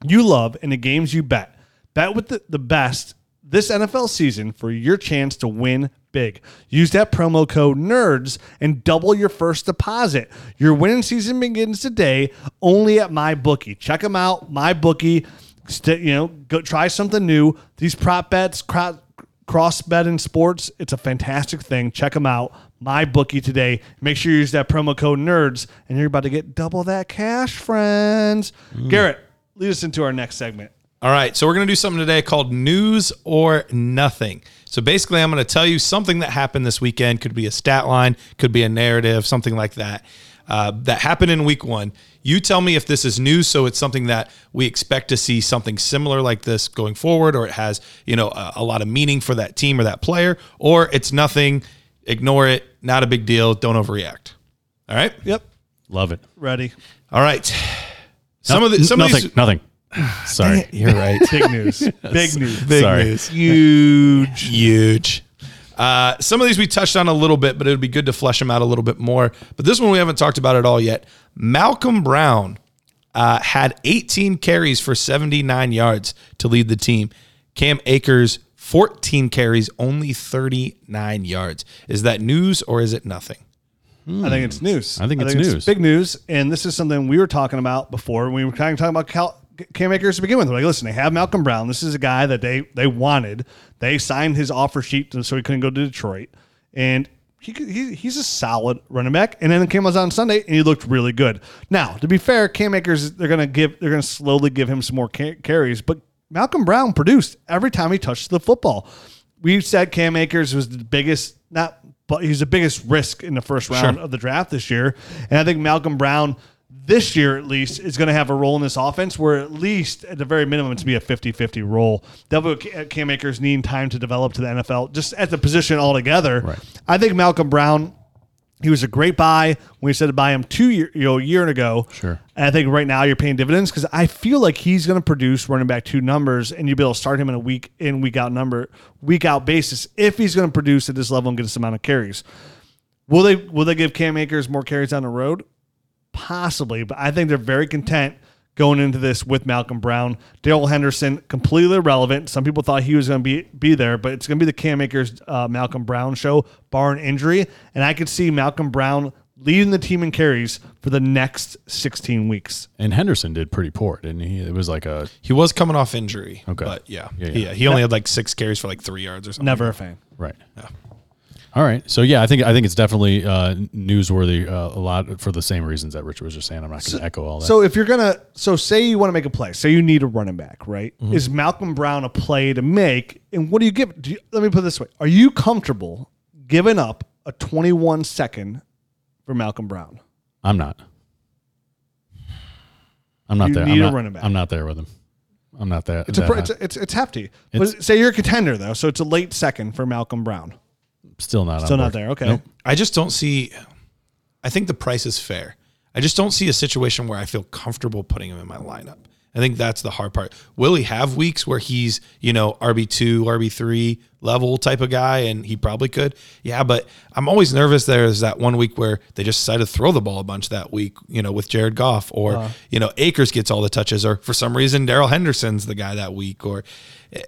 you love and the games you bet. Bet with the, the best this NFL season for your chance to win big. Use that promo code NERDS and double your first deposit. Your winning season begins today only at MyBookie. Check them out, MyBookie. St- you know, go try something new. These prop bets, cro- cross bet in sports, it's a fantastic thing. Check them out. My bookie today. Make sure you use that promo code NERDS and you're about to get double that cash, friends. Mm. Garrett, lead us into our next segment. All right, so we're going to do something today called News or Nothing. So basically, I'm going to tell you something that happened this weekend. Could be a stat line, could be a narrative, something like that. uh, that happened in week one. You tell me if this is news, so it's something that we expect to see something similar like this going forward, or it has you know a, a lot of meaning for that team or that player, or it's nothing. Ignore it. Not a big deal. Don't overreact. All right. Yep. Love it. Ready. All right. Some of the some nothing. of these nothing. <sighs> Sorry. You're right. Big news. <laughs> Big news. Big Sorry. news. <laughs> Huge. Huge. Uh, some of these we touched on a little bit, but it would be good to flesh them out a little bit more. But this one we haven't talked about at all yet. Malcolm Brown uh, had 18 carries for 79 yards to lead the team. Cam Akers, 14 carries, only 39 yards. Is that news or is it nothing? I think it's news. I think it's news. big news, and this is something we were talking about before. We were kind of talking about Cal, Cam Akers to begin with. Like, listen, they have Malcolm Brown. This is a guy that they they wanted. They signed his offer sheet so he couldn't go to Detroit, and he, he he's a solid running back. And then came on Sunday, and he looked really good. Now, to be fair, Cam Akers they're gonna give they're gonna slowly give him some more carries, but Malcolm Brown produced every time he touched the football. We said Cam Akers was the biggest, not, but he's the biggest risk in the first round of the draft this year. And I think Malcolm Brown, this year at least, is going to have a role in this offense where at least, at the very minimum, it's going to be a 50 50 role. Devil uh, Cam Akers needing time to develop to the NFL, just at the position altogether. Right. I think Malcolm Brown. He was a great buy when we said to buy him two year, you know, a year ago. Sure. And I think right now you're paying dividends because I feel like he's going to produce running back two numbers, and you'll be able to start him in a week in week out number week out basis if he's going to produce at this level and get this amount of carries. Will they will they give Cam Akers more carries down the road? Possibly, but I think they're very content going into this with Malcolm Brown. Darrell Henderson, completely irrelevant. Some people thought he was going to be be there, but it's going to be the Cam Akers uh, Malcolm Brown show, bar an injury, and I could see Malcolm Brown leading the team in carries for the next 16 weeks. And Henderson did pretty poor, didn't he? It was like a He was coming off injury. Okay. But yeah. Yeah, Yeah. yeah. He only had like six carries for like three yards or something. Never a fan. right. All right. So yeah, I think I think it's definitely uh, newsworthy uh, a lot for the same reasons that Richard was just saying. I'm not going to echo all that. So if you're gonna, so say you want to make a play, say you need a running back, right? Is Malcolm Brown a play to make? And what do you give? Do you, let me put it this way: Are you comfortable giving up a 21 second for Malcolm Brown? I'm not. I'm not You there. need I'm a not, running back. I'm not there with him. I'm not there. It's a, that it's, it's it's hefty. It's- but say you're a contender though, so it's a late second for Malcolm Brown. Still not. on Still not there. Okay. Nope. I just don't see. I think the price is fair. I just don't see a situation where I feel comfortable putting him in my lineup. I think that's the hard part. Will he have weeks where he's, you know, RB2, RB3 level type of guy and he probably could? Yeah, but I'm always nervous there's that one week where they just decide to throw the ball a bunch that week, you know, with Jared Goff or, uh-huh. you know, Akers gets all the touches or for some reason Darrell Henderson's the guy that week or eh,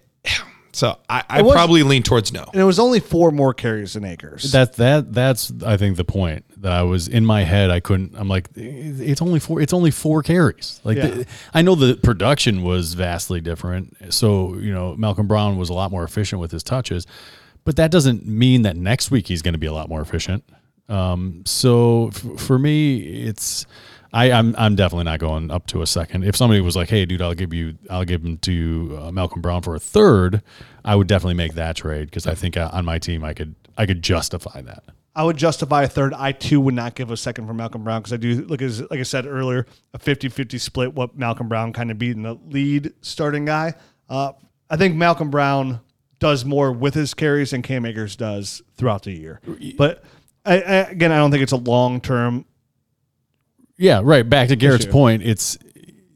so I, I was- probably lean towards no. And it was only four more carries than Akers. That that that's I think the point that I was in my head. I couldn't. I'm like, it's only four. It's only four carries. Like Yeah. the- I know the production was vastly different. So you know, Malcolm Brown was a lot more efficient with his touches, but that doesn't mean that next week he's going to be a lot more efficient. Um, so f- for me, it's. I, I'm I'm definitely not going up to a second. If somebody was like, "Hey, dude, I'll give you, I'll give him to uh, Malcolm Brown for a third, I would definitely make that trade because I think uh, on my team I could I could justify that. I would justify a third. I too would not give a second for Malcolm Brown because I do like as like I said earlier, a 50-50 split. What Malcolm Brown kind of being the lead starting guy. Uh, I think Malcolm Brown does more with his carries than Cam Akers does throughout the year. But I, I, again, I don't think it's a long term. Yeah, right. Back to Garrett's Issue. point, it's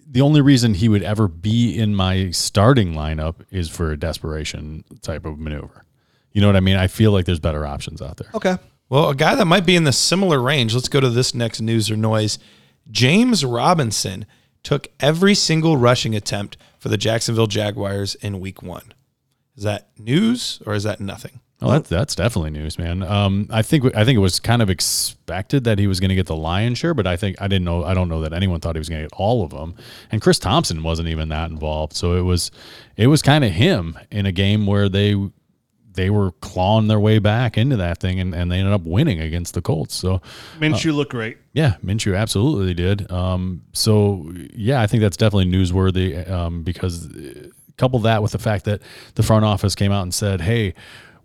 the only reason he would ever be in my starting lineup is for a desperation type of maneuver. You know what I mean? I feel like there's better options out there. Okay. Well, a guy that might be in the similar range, let's go to this next news or noise. James Robinson took every single rushing attempt for the Jacksonville Jaguars in week one. Is that news or is that nothing? Oh, that, that's definitely news, man. Um, I think I think it was kind of expected that he was going to get the lion's share, but I think I didn't know. I don't know that anyone thought he was going to get all of them. And Chris Thompson wasn't even that involved, so it was it was kind of him in a game where they they were clawing their way back into that thing, and, and they ended up winning against the Colts. So Minshew looked great. yeah, Minshew absolutely did. Um, so yeah, I think that's definitely newsworthy um, because uh, couple that with the fact that the front office came out and said, "Hey,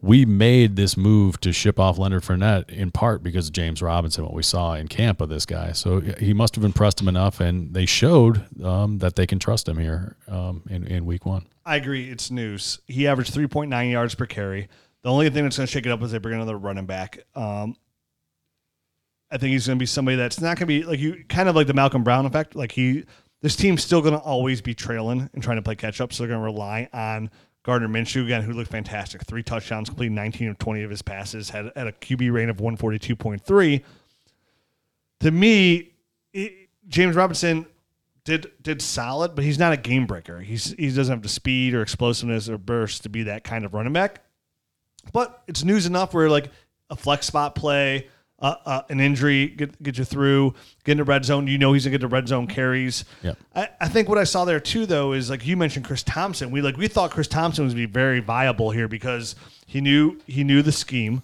we made this move to ship off Leonard Fournette in part because of James Robinson, what we saw in camp of this guy. So he must have impressed him enough, and they showed um, that they can trust him here um, in, in week one. I agree. It's news. He averaged 3.9 yards per carry. The only thing that's going to shake it up is they bring another running back. Um, I think he's going to be somebody that's not going to be like you, kind of like the Malcolm Brown effect. Like he, this team's still going to always be trailing and trying to play catch up. So they're going to rely on Gardner Minshew again, who looked fantastic. Three touchdowns, completed 19 of 20 of his passes, had, had a QB rating of 142.3. To me, it, James Robinson did did solid, but he's not a game breaker. He's he doesn't have the speed or explosiveness or burst to be that kind of running back. But it's news enough where like a flex spot play, uh, uh, an injury get get you through, get into red zone. You know he's gonna get the red zone carries. Yep. I, I think what I saw there too though is like you mentioned Chris Thompson. We like we thought Chris Thompson was gonna be very viable here because he knew he knew the scheme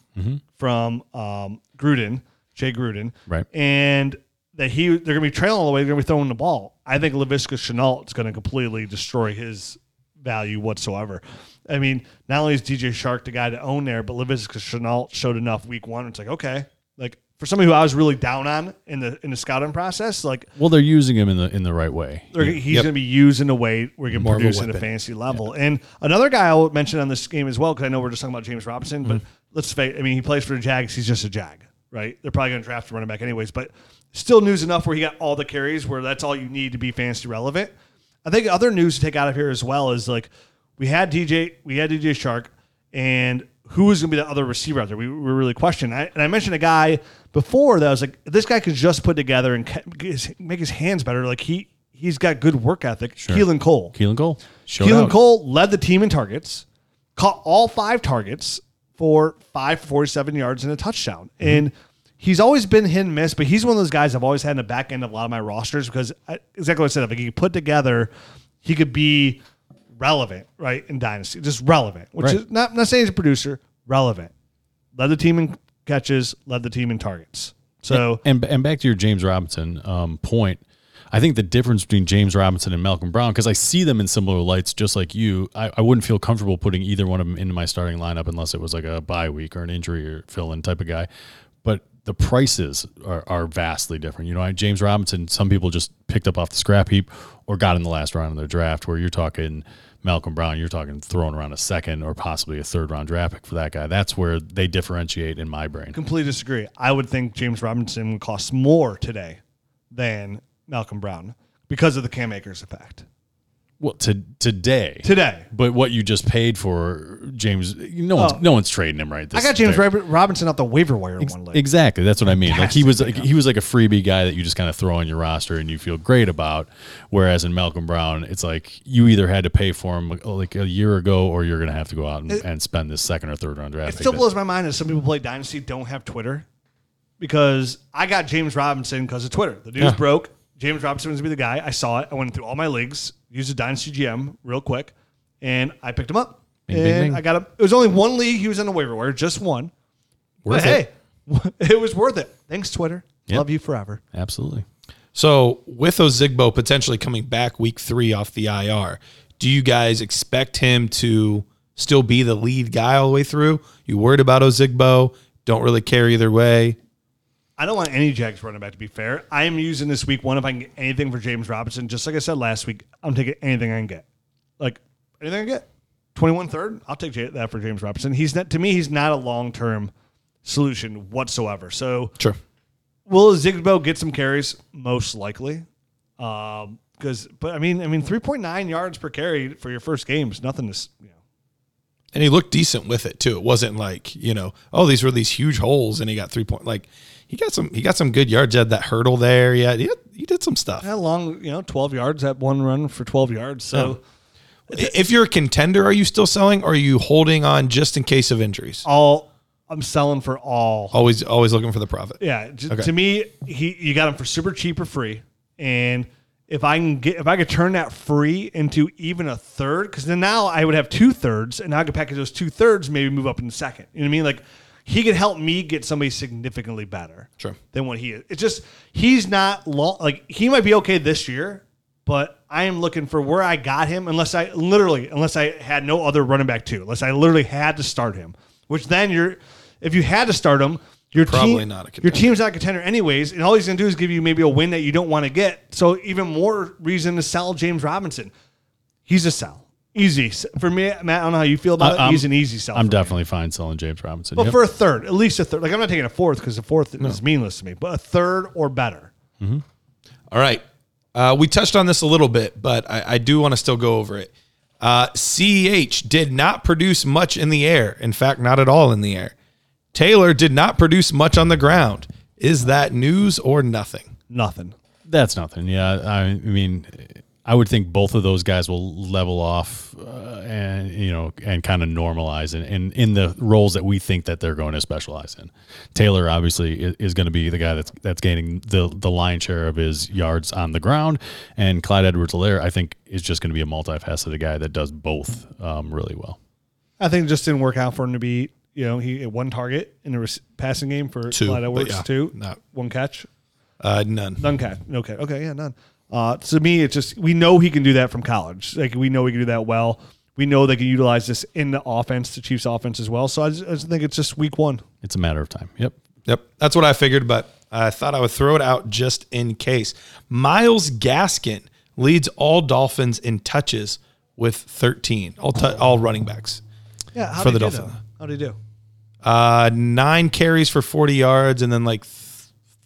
from um, Gruden, Jay Gruden, Right. and that he they're gonna be trailing all the way. They're gonna be throwing the ball. I think Laviska Shenault is gonna completely destroy his value whatsoever. I mean, not only is DJ Chark the guy to own there, but Laviska Shenault showed enough week one. It's like okay, like for somebody who I was really down on in the in the scouting process, like Well, they're using him in the in the right way. he's Yep. going to be used in a way where he can More of a produce at a fantasy level. And another guy I'll mention on this game as well, because I know we're just talking about James Robinson, but Mm-hmm. let's face I mean, he plays for the Jags. He's just a Jag, right? They're probably going to draft a running back anyways, but still news enough where he got all the carries where that's all you need to be fantasy relevant. I think other news to take out of here as well is like we had DJ, we had DJ Chark, and who was going to be the other receiver out there? We were really questioning. I, and I mentioned a guy before that I was like, this guy could just put together and ca- get his- make his hands better. Like he he's got good work ethic. Keelan Cole. Keelan Cole. Showed Keelan out. Cole led the team in targets, caught all five targets for five for 47 yards and a touchdown. Mm-hmm. And he's always been hit and miss, but he's one of those guys I've always had in the back end of a lot of my rosters because I, exactly what I said. If he could put together, he could be relevant, right, in Dynasty. Just relevant, which Right. is not, not saying he's a producer, relevant. Led the team in catches, led the team in targets. So And and back to your James Robinson um, point, I think the difference between James Robinson and Malcolm Brown, because I see them in similar lights, just like you. I, I wouldn't feel comfortable putting either one of them into my starting lineup unless it was like a bye week or an injury or fill in type of guy. But the prices are, are vastly different. You know, I- James Robinson, some people just picked up off the scrap heap or got in the last round of their draft, where you're talking Malcolm Brown, you're talking throwing around a second or possibly a third round draft pick for that guy. That's where they differentiate in my brain. completely disagree. I would think James Robinson would cost more today than Malcolm Brown because of the Cam Akers effect. Well, to today, Today. but what you just paid for James, no one's Oh. no one's trading him right. This I got James. Rob- Robinson off the waiver wire one league. Exactly, that's what I mean. Like he was, like, he was like a freebie guy that you just kind of throw on your roster and you feel great about. Whereas in Malcolm Brown, it's like you either had to pay for him like a year ago, or you're going to have to go out and, and spend this second or third round draft. It pick still blows my mind that some people play Dynasty don't have Twitter because I got James Robinson because of Twitter. The news Yeah. broke. James Robinson was going to be the guy. I saw it. I went through all my leagues, used a Dynasty GM real quick, and I picked him up. Bing, and bing, bing. I got him. It was only one league he was on the waiver wire, just one. Worth but it. hey, <laughs> it was worth it. Thanks, Twitter. Yep. Love you forever. Absolutely. So with Ozigbo potentially coming back week three off the IR, do you guys expect him to still be the lead guy all the way through? You worried about Ozigbo? Don't really care either way. I don't want any Jags running back to be fair. I am using this week one if I can get anything for James Robinson. Just like I said last week, I'm taking anything I can get. Like anything I get. 21 third, I'll take that for James Robinson. He's not to me, he's not a long term solution whatsoever. So Sure. will Zigbo get some carries? Most likely. Um, because but I mean, I mean, 3.9 yards per carry for your first game is nothing to you know. And he looked decent with it too. It wasn't like, you know, oh, these were these huge holes and he got three point like he got some he got some good yards. He had that hurdle there. Yeah, he, had, he did some stuff. A long, you know, 12 yards that one run for 12 yards. So If you're a contender, are you still selling or are you holding on just in case of injuries? all I'm selling for all Always always looking for the profit. Yeah, j- Okay. to me, he you got him for super cheap or free, and if I can get if I could turn that free into even a third, because then now I would have two thirds, and now I could package those two thirds, maybe move up in the second. You know what I mean? Like he could help me get somebody significantly better Sure. than what he is. It's just he's not long. Like he might be okay this year, but I am looking for where I got him. Unless I literally, unless I had no other running back too, unless I literally had to start him. which then you're if you had to start him, your Probably team, not a contender. your team's not a contender anyways, and all he's gonna do is give you maybe a win that you don't want to get. So even more reason to sell James Robinson. He's a sell. Easy. For me, Matt, I don't know how you feel about I- it. He's an easy sell. I'm for me. definitely fine selling James Robinson. But Yep. for a third, at least a third. Like I'm not taking a fourth because a fourth is meaningless to me. But a third or better. All right. Uh, we touched on this a little bit, but I, I do want to still go over it. Uh, CEH did not produce much in the air. In fact, not at all in the air. Taylor did not produce much on the ground. Is that news or nothing? Nothing. That's nothing. Yeah, I mean, I would think both of those guys will level off uh, and you know and kind of normalize in, in in the roles that we think that they're going to specialize in. Taylor obviously is, is going to be the guy that's that's gaining the the lion's share of his yards on the ground, and Clyde Edwards-Helaire I think is just going to be a multifaceted guy that does both um, really well. I think it just didn't work out for him to be. You know, he had one target in the rec- passing game for Two, Clyde but Edwards. yeah, two, not- one catch, Uh, none. none catch, no catch. Okay, yeah, none. Uh, to me, it's just we know he can do that from college. Like we know he can do that well. We know they can utilize this in the offense, the Chiefs' offense as well. So I just, I just think it's just week one. It's a matter of time. Yep. Yep, that's what I figured, but I thought I would throw it out just in case. Myles Gaskin leads all Dolphins in touches with 13, all tu- all running backs. Yeah, how For did the he do, Dolphins. How did he do? Uh, nine carries for 40 yards, and then like th-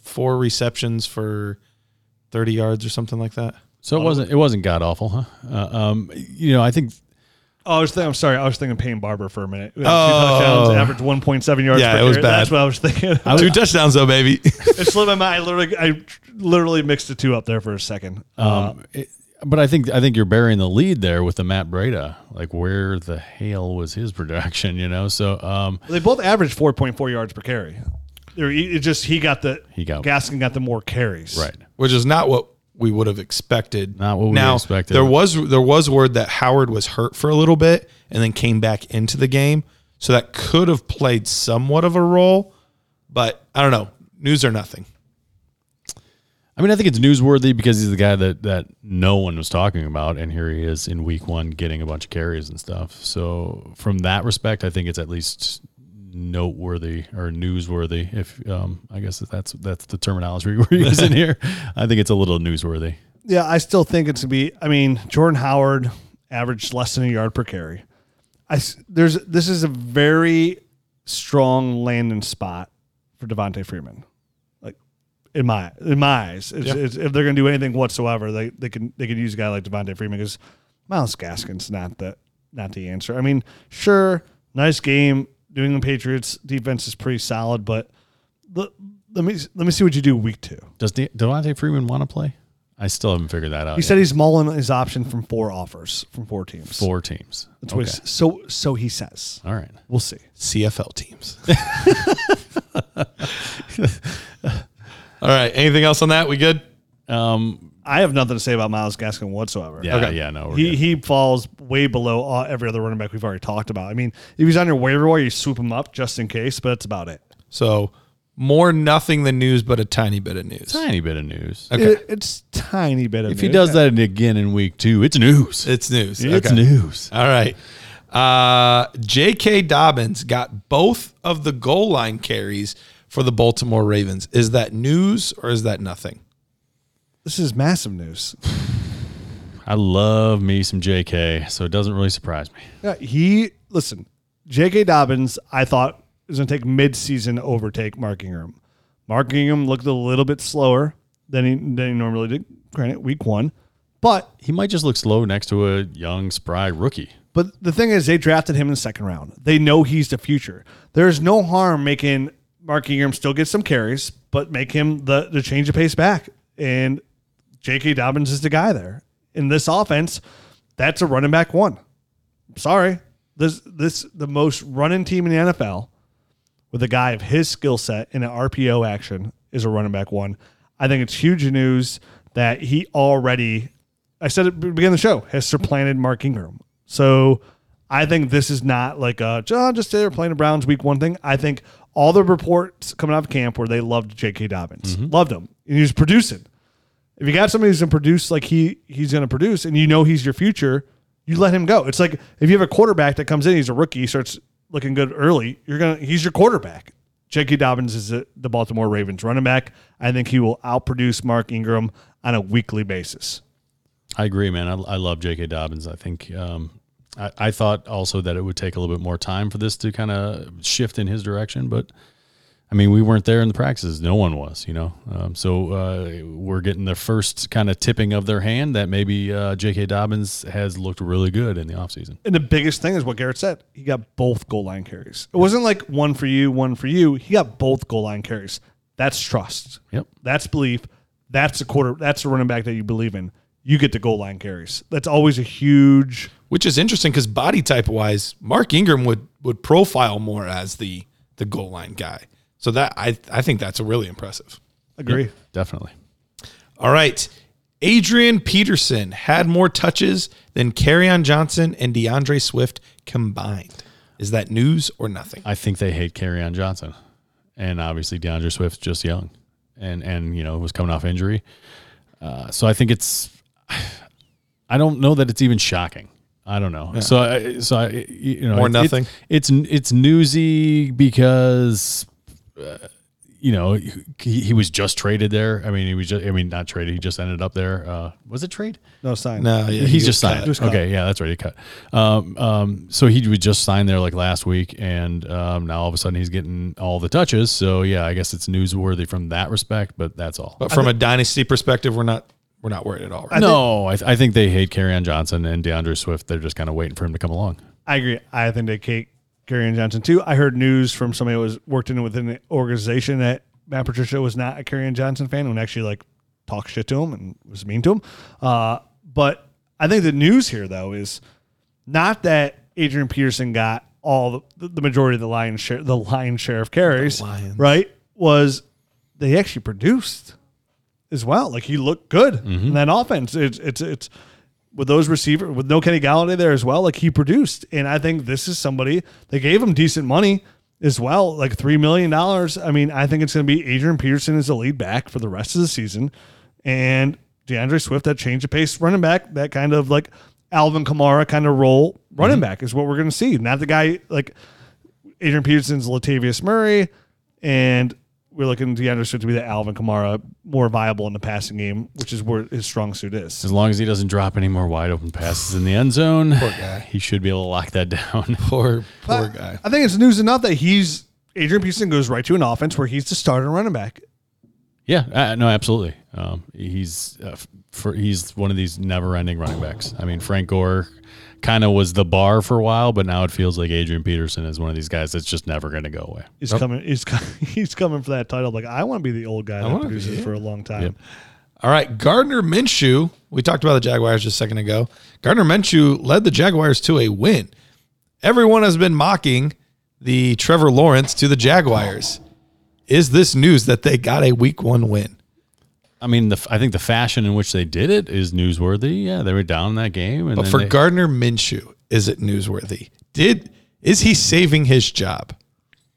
four receptions for 30 yards or something like that. So it wasn't it wasn't god awful, huh? Uh, um, you know, I think Oh, I was thinking, I'm sorry. I was thinking Peyton Barber for a minute. Two Oh. touchdowns, average 1.7 yards. Yeah, per it was carry. bad. That's what I was thinking. Two touchdowns though, baby. <laughs> it slipped my mind. I literally, I literally mixed the two up there for a second. Uh, Um, it- but I think I think you're burying the lead there with the Matt Breida. Like, where the hell was his production? You know, so um, they both averaged 4.4 yards per carry. It just he got the He got- Gaskin got the more carries. right. Which is not what we would have expected. Not what we now, expected. There was there was word that Howard was hurt for a little bit and then came back into the game, so that could have played somewhat of a role. But I don't know. News or nothing. I mean, I think it's newsworthy because he's the guy that that no one was talking about, and here he is in week one getting a bunch of carries and stuff. So from that respect, I think it's at least noteworthy or newsworthy. If um, I guess that's that's the terminology <laughs> we're using here. I think it's a little newsworthy. Yeah, I still think it's to be. I mean, Jordan Howard averaged less than a yard per carry. I there's this is a very strong landing spot for Devonta Freeman. Like in my in my eyes, it's, Yeah. it's, if they're going to do anything whatsoever, they they can they can use a guy like Devonta Freeman because Myles Gaskin's not the not the answer. I mean, sure, nice game. New England Patriots defense is pretty solid, but let, let me let me see what you do week two. Does De- Devonta Freeman want to play? I still haven't figured that out. He yet. said he's mulling his option from four offers from four teams. four teams. That's what Okay. he's- so so he says. All right. We'll see. CFL teams. <laughs> All right. Anything else on that? We good? Um. I have nothing to say about Myles Gaskin whatsoever. Yeah. Okay. Yeah. No. We're He good. he falls way below all, every other running back we've already talked about. I mean, if he's on your waiver wire, you swoop him up just in case, but that's about it. So more nothing than news, but a tiny bit of news. tiny bit of news. Okay. It- it's tiny bit of news. If he news. does that again in week two, it's news. It's news. It's Okay. news. All right. Uh, J.K. Dobbins got both of the goal line carries for the Baltimore Ravens. Is that news or is that nothing? This is massive news. I love me some JK, so it doesn't really surprise me. Yeah, he listen. J.K. Dobbins, I thought was going to take mid-season to overtake Mark Ingram. Mark Ingram looked a little bit slower than he than he normally did. Granted, week one, but He might just look slow next to a young, spry rookie. But the thing is, they drafted him in the second round. They know he's the future. There's no harm making Mark Ingram still get some carries, but make him the the change of pace back. And J.K. Dobbins is the guy there in this offense. That's a running back one. Sorry, this this the most running team in the NFL with a guy of his skill set in an RPO action is a running back one. I think it's huge news that he already, I said at the beginning of the show, has supplanted Mark Ingram. So I think this is not like a "Oh, just they're playing the Browns week one thing. I think all the reports coming out of camp where they loved J.K. Dobbins, mm-hmm. loved him, and he was producing. If you got somebody who's gonna produce like he he's gonna produce, and you know he's your future, you let him go. It's like if you have a quarterback that comes in, he's a rookie, he starts looking good early, you're gonna he's your quarterback. J.K. Dobbins is the, Baltimore Ravens running back. I think he will outproduce Mark Ingram on a weekly basis. I agree, man. I, I love J.K. Dobbins. I think um, I, I thought also that it would take a little bit more time for this to kind of shift in his direction, but I mean, we weren't there in the practices. No one was, you know. Um, so uh, we're getting the first kind of tipping of their hand that maybe uh, J.K. Dobbins has looked really good in the offseason. And the biggest thing is what Garrett said. He got both goal line carries. It wasn't like one for you, one for you. He got both goal line carries. That's trust. Yep. That's belief. That's a quarter. That's a running back that you believe in. You get the goal line carries. That's always a huge. Which is interesting because body type wise, Mark Ingram would would profile more as the the goal line guy. So that I I think that's really impressive. Agree. Definitely. All right. Adrian Peterson had more touches than Kerryon Johnson and D'Andre Swift combined. Is that news or nothing? I think they hate on Johnson, and obviously D'Andre Swift's just young, and and you know was coming off injury, uh, so I think it's. I don't know that it's even shocking. I don't know. So, I, so I, you know, Or it- nothing? It's, it's it's newsy because, uh, you know, he, he was just traded there. I mean, he was just. I mean, not traded. He just ended up there. Uh, was it trade? No sign. No, yeah, he he's was just signed. cut. Okay, yeah, that's right. He cut. Um, um, so he was just signed there like last week, and um, now all of a sudden he's getting all the touches. So yeah, I guess it's newsworthy from that respect, but that's all. But from a dynasty perspective, we're not we're not worried at all. Right? no, I, th- I think they hate on Johnson and D'Andre Swift. They're just kind of waiting for him to come along. I agree. I think they Kate Gary Johnson too. I heard news from somebody who was worked in within the organization that Matt Patricia was not a Kerryon Johnson fan and actually like talked shit to him and was mean to him. Uh, but I think the news here though is not that Adrian Peterson got all the, the majority of the lion share the lion share of carries, right? Was they actually produced as well. Like he looked good in that offense. It's it's it's with those receivers with no Kenny Golladay there as well. Like he produced, and I think this is somebody they gave him decent money as well, like three million dollars. I mean, I think it's going to be Adrian Peterson as the lead back for the rest of the season, and D'Andre Swift that change of pace running back, that kind of like Alvin Kamara kind of role running mm-hmm. back is what we're going to see. Not the guy like Adrian Peterson's Latavius Murray, and we're looking at D'Andre Swift to be the Alvin Kamara more viable in the passing game, which is where his strong suit is. As long as he doesn't drop any more wide open passes in the end zone, poor guy. <laughs> he should be able to lock that down. <laughs> Poor poor But guy. I think it's news enough that he's Adrian Peterson goes right to an offense where he's the starter running back. Yeah, uh, no, absolutely. Um, he's uh, for he's one of these never-ending running backs. I mean, Frank Gore kind of was the bar for a while, but now it feels like Adrian Peterson is one of these guys that's just never going to go away. He's coming. He's <laughs> he's coming for that title. Like I want to be the old guy that wanna be, produces yeah. for a long time. Yep. All right, Gardner Minshew. We talked about the Jaguars just a second ago. Gardner Minshew led the Jaguars to a win. Everyone has been mocking the Trevor Lawrence to the Jaguars. Is this news that they got a Week One win? I mean, the, f- I think the fashion in which they did it is newsworthy. Yeah, they were down in that game, and But for they- Gardner Minshew, is it newsworthy? Did is he saving his job?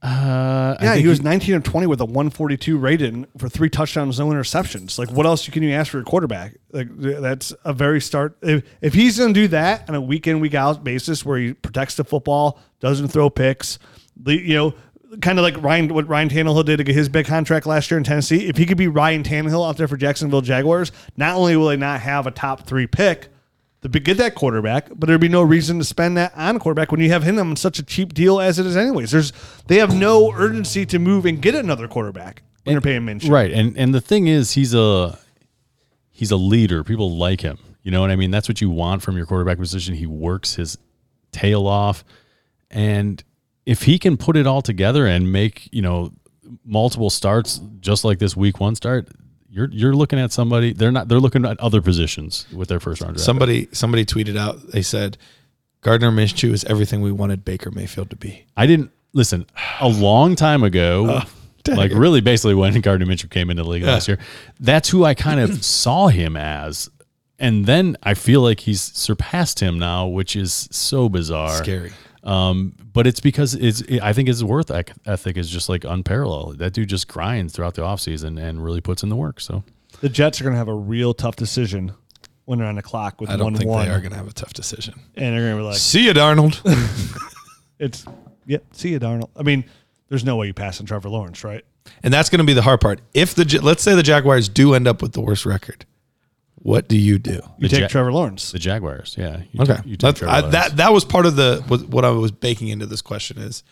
uh, Yeah, he was 19 of 20 with a 142 rating for three touchdowns, no interceptions. Like, what else can you ask for a quarterback? Like, that's a very start. If, if he's going to do that on a week in, week out basis where he protects the football, doesn't throw picks, the- you know, kind of like Ryan, what Ryan Tannehill did to get his big contract last year in Tennessee. If he could be Ryan Tannehill out there for Jacksonville Jaguars, not only will they not have a top three pick, to get that quarterback, but there'd be no reason to spend that on a quarterback when you have him on such a cheap deal as it is, anyways. There's they have no urgency to move and get another quarterback when you're paying Minshew. right, and and the thing is, he's a he's a leader. People like him. You know what I mean? That's what you want from your quarterback position. He works his tail off, and if he can put it all together and make you know multiple starts just like this week one start, you're you're looking at somebody. They're not. They're looking at other positions with their first round draft. Somebody somebody tweeted out. They said Gardner Minshew is everything we wanted Baker Mayfield to be. I didn't listen a long time ago. <sighs> Oh, like really, basically when Gardner Minshew came into the league last year, that's who I kind of <clears throat> saw him as, and then I feel like he's surpassed him now, which is so bizarre. Scary. Um, but it's because it's. I think his worth ec- ethic is just like unparalleled. That dude just grinds throughout the offseason and really puts in the work. So The Jets are going to have a real tough decision when they're on the clock with I don't one think one, they are going to have a tough decision. and they're going to be like, See you, Darnold. <laughs> <laughs> it's Yep. See you, Darnold. I mean, there's no way you pass on Trevor Lawrence, right? And that's going to be the hard part. If the let's say the Jaguars do end up with the worst record, what do you do? You The take Ja- Trevor Lawrence. The Jaguars, yeah. You Okay, take- you take Trevor I- that that was part of the what, what I was baking into this question is,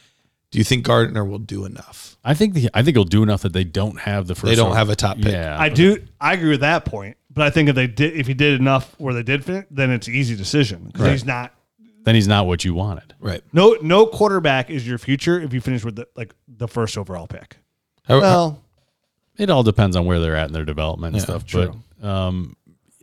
do you think Gardner will do enough? I think the, I think he'll do enough that they don't have the first. They don't round- have a top pick. Yeah, I do. I agree with that point, but I think if they did, if he did enough where they did fit, then it's an easy decision because he's not. Then he's not what you wanted. Right. No, no quarterback is your future if you finish with the, like the first overall pick. How- Well, It all depends on where they're at in their development and Yeah, stuff. true. But um,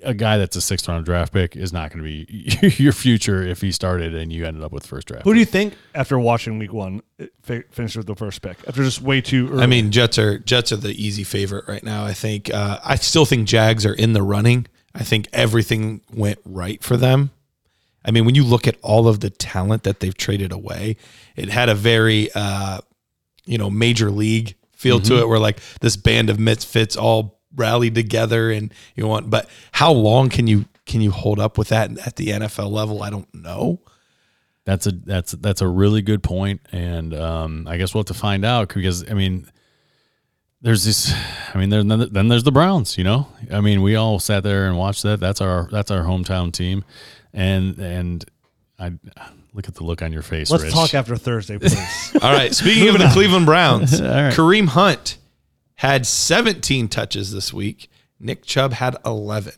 a guy that's a sixth round draft pick is not going to be <laughs> your future if he started and you ended up with first draft. who do you think after watching Week One it fi- finished with the first pick after just way too early? I mean, Jets are Jets are the easy favorite right now. I think. Uh, I still think Jags are in the running. I think everything went right for them. I mean, when you look at all of the talent that they've traded away, it had a very, uh, you know, major league feel to it, where like this band of misfits all rallied together, and you want. But how long can you can you hold up with that at the NFL level? I don't know. That's a that's that's a really good point, and um, I guess we'll have to find out because I mean, there's this. I mean, there's another- then there's the Browns. You know, I mean, we all sat there and watched that. That's our that's our hometown team, and and I look at the look on your face. let's Rich. talk after Thursday, please. <laughs> All right. Speaking of the Cleveland Browns, <laughs> right. Kareem Hunt had 17 touches this week. Nick Chubb had 11.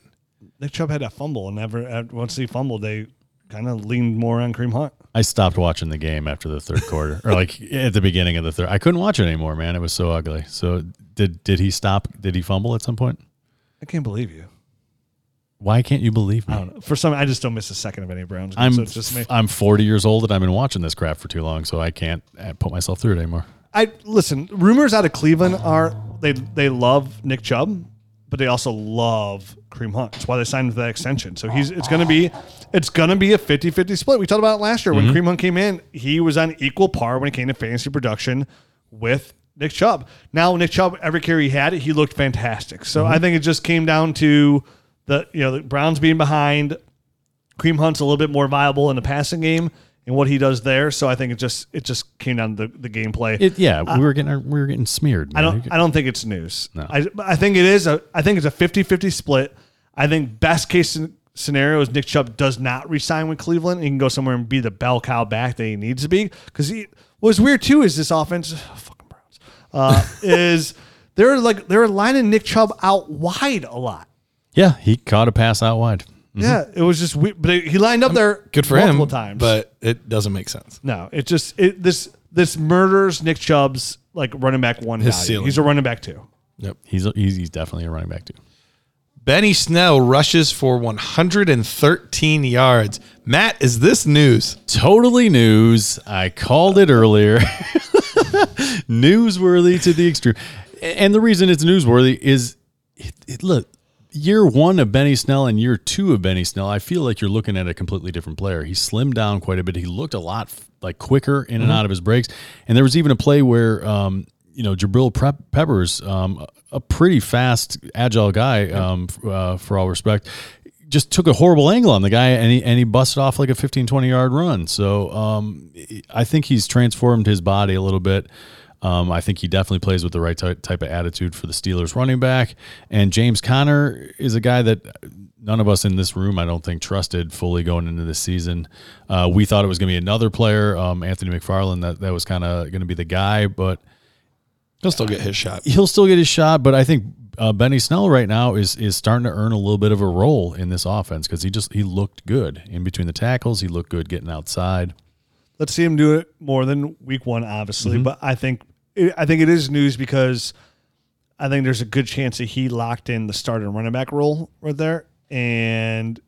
Nick Chubb had a fumble, and never uh, once he fumbled, they kind of leaned more on Kareem Hunt. I stopped watching the game after the third quarter, or like <laughs> at the beginning of the third. I couldn't watch it anymore, man. It was so ugly. So did did he stop? Did he fumble at some point? I can't believe you. Why can't you believe me? I don't know. For some, I just don't miss a second of any Browns. Game, I'm so it's just me. I'm 40 years old and I've been watching this crap for too long, so I can't uh, put myself through it anymore. I listen. Rumors out of Cleveland are they they love Nick Chubb, but they also love Kareem Hunt. That's why they signed for that extension. So he's it's gonna be it's gonna be a 50-50 split. We talked about it last year when mm-hmm. Kareem Hunt came in. He was on equal par when it came to fantasy production with Nick Chubb. Now Nick Chubb, every carry he had, he looked fantastic. So I mm-hmm. think it just came down to the you know the Browns being behind. Kareem Hunt's a little bit more viable in the passing game and what he does there. So I think it just it just came down to the, the gameplay. It, yeah, we were getting our, we were getting smeared. I don't I don't think it's news. No. I, I think it is a I think it's a 50-50 split. I think best case scen- scenario is Nick Chubb does not resign with Cleveland. He can go somewhere and be the bell cow back that he needs to be. Because he what's weird too is this offense <sighs> fucking Browns uh, <laughs> is they're like they're lining Nick Chubb out wide a lot. Yeah, he caught a pass out wide. Mm-hmm. Yeah, it was just weird. But he lined up there Good for multiple him. times. But it doesn't make sense. No, it just it this this murders Nick Chubb's like running back one His value. ceiling. He's a running back two. Yep. He's he's, he's definitely a running back too. Benny Snell rushes for 113 yards. Matt, is this news? Totally news. I called it earlier. <laughs> newsworthy to the extreme. And the reason it's newsworthy is it, it- look, year one of Benny Snell and year two of Benny Snell, I feel like you're looking at a completely different player. He slimmed down quite a bit. He looked a lot like quicker in and out of his breaks. And there was even a play where, um, you know, Jabril Prep- Peppers, um, a pretty fast, agile guy, um, f- uh, for all respect, just took a horrible angle on the guy and he, and he busted off like a 15, 20 yard run. So um, I think he's transformed his body a little bit. Um, I think he definitely plays with the right ty- type of attitude for the Steelers running back. And James Conner is a guy that none of us in this room, I don't think, trusted fully going into this season. Uh, we thought it was going to be another player, um, Anthony McFarland, that, that was kind of going to be the guy, but He'll still get his shot. he'll still get his shot, but I think uh, Benny Snell right now is is starting to earn a little bit of a role in this offense because he just he looked good in between the tackles. He looked good getting outside. Let's see him do it more than week one, obviously. But I think I think it is news because I think there's a good chance that he locked in the starting running back role right there, and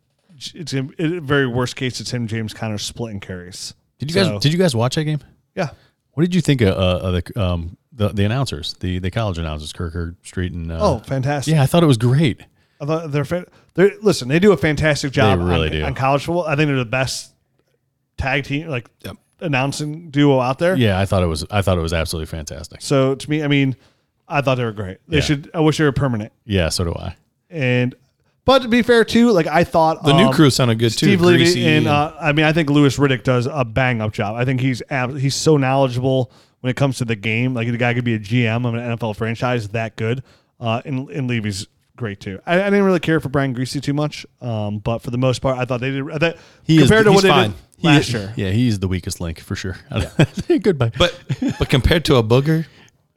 it's in, very worst case it's him James Conner splitting carries. Did you guys So- did you guys watch that game? Yeah, What did you think of, uh, of the um the, the announcers, the the college announcers, Kirk Street and uh, Oh, fantastic! yeah, I thought it was great. I thought they're, they're listen. They do a fantastic job. They really on, do. on college football. I think they're the best tag team, like Yep. Announcing duo out there. Yeah, I thought it was I thought it was absolutely fantastic. So to me, I mean, I thought they were great. They Yeah. should. I wish they were permanent. Yeah, so do I. And But to be fair too, like I thought The new um, crew sounded good too. Steve Levy and and- uh, I mean I think Louis Riddick does a bang up job. I think he's ab- he's so knowledgeable when it comes to the game. Like the guy could be a GM of an NFL franchise that good. Uh, and, and Levy's great too. I, I didn't really care for Brian Griese too much, um, but for the most part, I thought they did. I thought, He is- compared to he's what they fine. did He last is- year, Yeah, he's the weakest link for sure. <laughs> Goodbye. But but compared to a booger,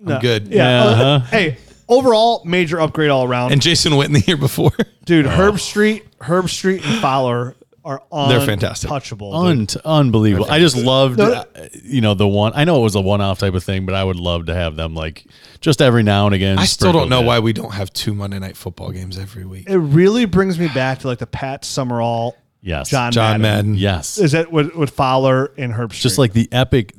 I'm No. good. Yeah. Yeah, uh, uh-huh. hey, overall major upgrade all around. And Jason Witten the year before. Dude, Herbstreit, Herb Street and Fowler are They're fantastic. untouchable. Un- unbelievable. I just loved, No, uh, you know, the one. I know it was a one-off type of thing, but I would love to have them like just every now and again. I still don't know in. why we don't have two Monday night football games every week. It really brings me back to like the Pat Summerall, Yes, John, John Madden. Madden. Yes, Is that with, with Fowler and Herb Street? just like the epic,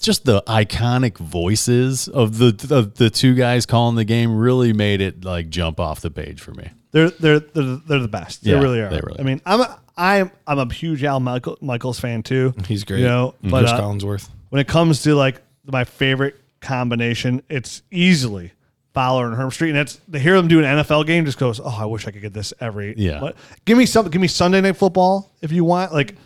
just the iconic voices of the of the two guys calling the game really made it like jump off the page for me. they're they're they're, they're the best. Yeah, they really are. they really I mean, I'm a, I'm I'm a huge Al Michael, Michaels fan too. He's great. You know, but Chris uh, Collinsworth. when it comes to like my favorite combination, it's easily Fowler and Herbstreit, and it's to hear them do an NFL game just goes, oh, I wish I could get this every. Yeah. But give me some, give me Sunday night football if you want. Like,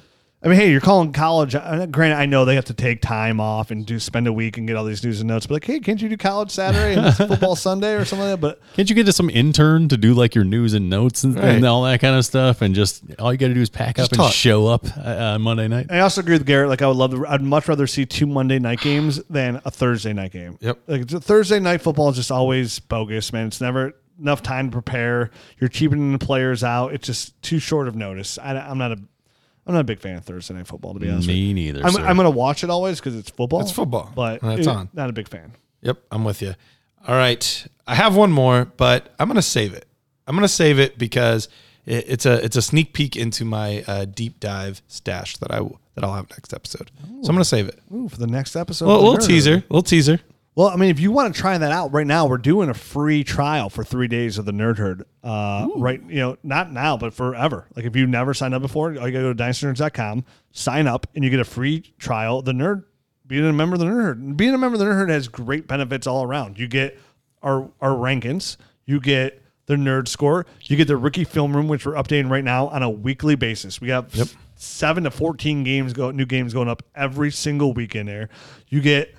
I mean, hey, you're calling college. uh, Granted, I know they have to take time off and do spend a week and get all these news and notes. But like, hey, can't you do college Saturday and <laughs> football Sunday or something like that? But Can't you get to some intern to do like your news and notes and, Right. and all that kind of stuff, and just all you got to do is pack Just up and show up uh, on Monday night? I also agree with Garrett. Like, I would love to. I'd much rather see two Monday night games than a Thursday night game. Yep. Like Thursday night football is just always bogus, man. It's never enough time to prepare. You're cheaping the players out. It's just too short of notice. I, am not a. I'm not a big fan of Thursday night football, to be honest. with you. Me neither. I'm, sir. I'm going to watch it always because it's football. It's football. but And it's it- on. Not a big fan. Yep, I'm with you. All right, I have one more, but I'm gonna save it. I'm gonna save it because it, it's a it's a sneak peek into my uh, deep dive stash that I w- that I'll have next episode. So I'm gonna save it. Ooh, for the next episode. Well, a little Nerd teaser, Herd. little teaser. Well, I mean, if you want to try that out right now, we're doing a free trial for three days of the Nerd Herd. Uh, right, you know, not now, but forever. Like if you've never signed up before, all you gotta go to dynastynerds.com, sign up, and you get a free trial. of The Nerd, being a member of the Nerd Herd, being a member of the Nerd Herd has great benefits all around. You get our our rankings, you get the Nerd Score, you get the Rookie Film Room, which we're updating right now on a weekly basis. We have seven to fourteen games go new games going up every single week in there. You get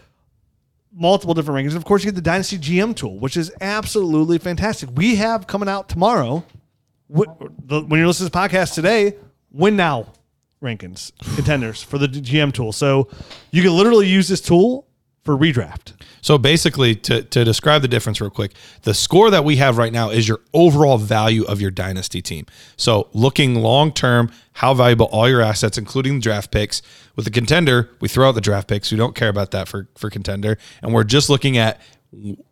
multiple different rankings. Of course, you get the Dynasty GM tool, which is absolutely fantastic. We have coming out tomorrow. When you're listening to this podcast today, win now rankings contenders for the GM tool. So you can literally use this tool for redraft. So basically, to, to describe the difference real quick, the score that we have right now is your overall value of your dynasty team. So looking long term, how valuable all your assets, including the draft picks. With the contender, we throw out the draft picks. We don't care about that for, for contender. And we're just looking at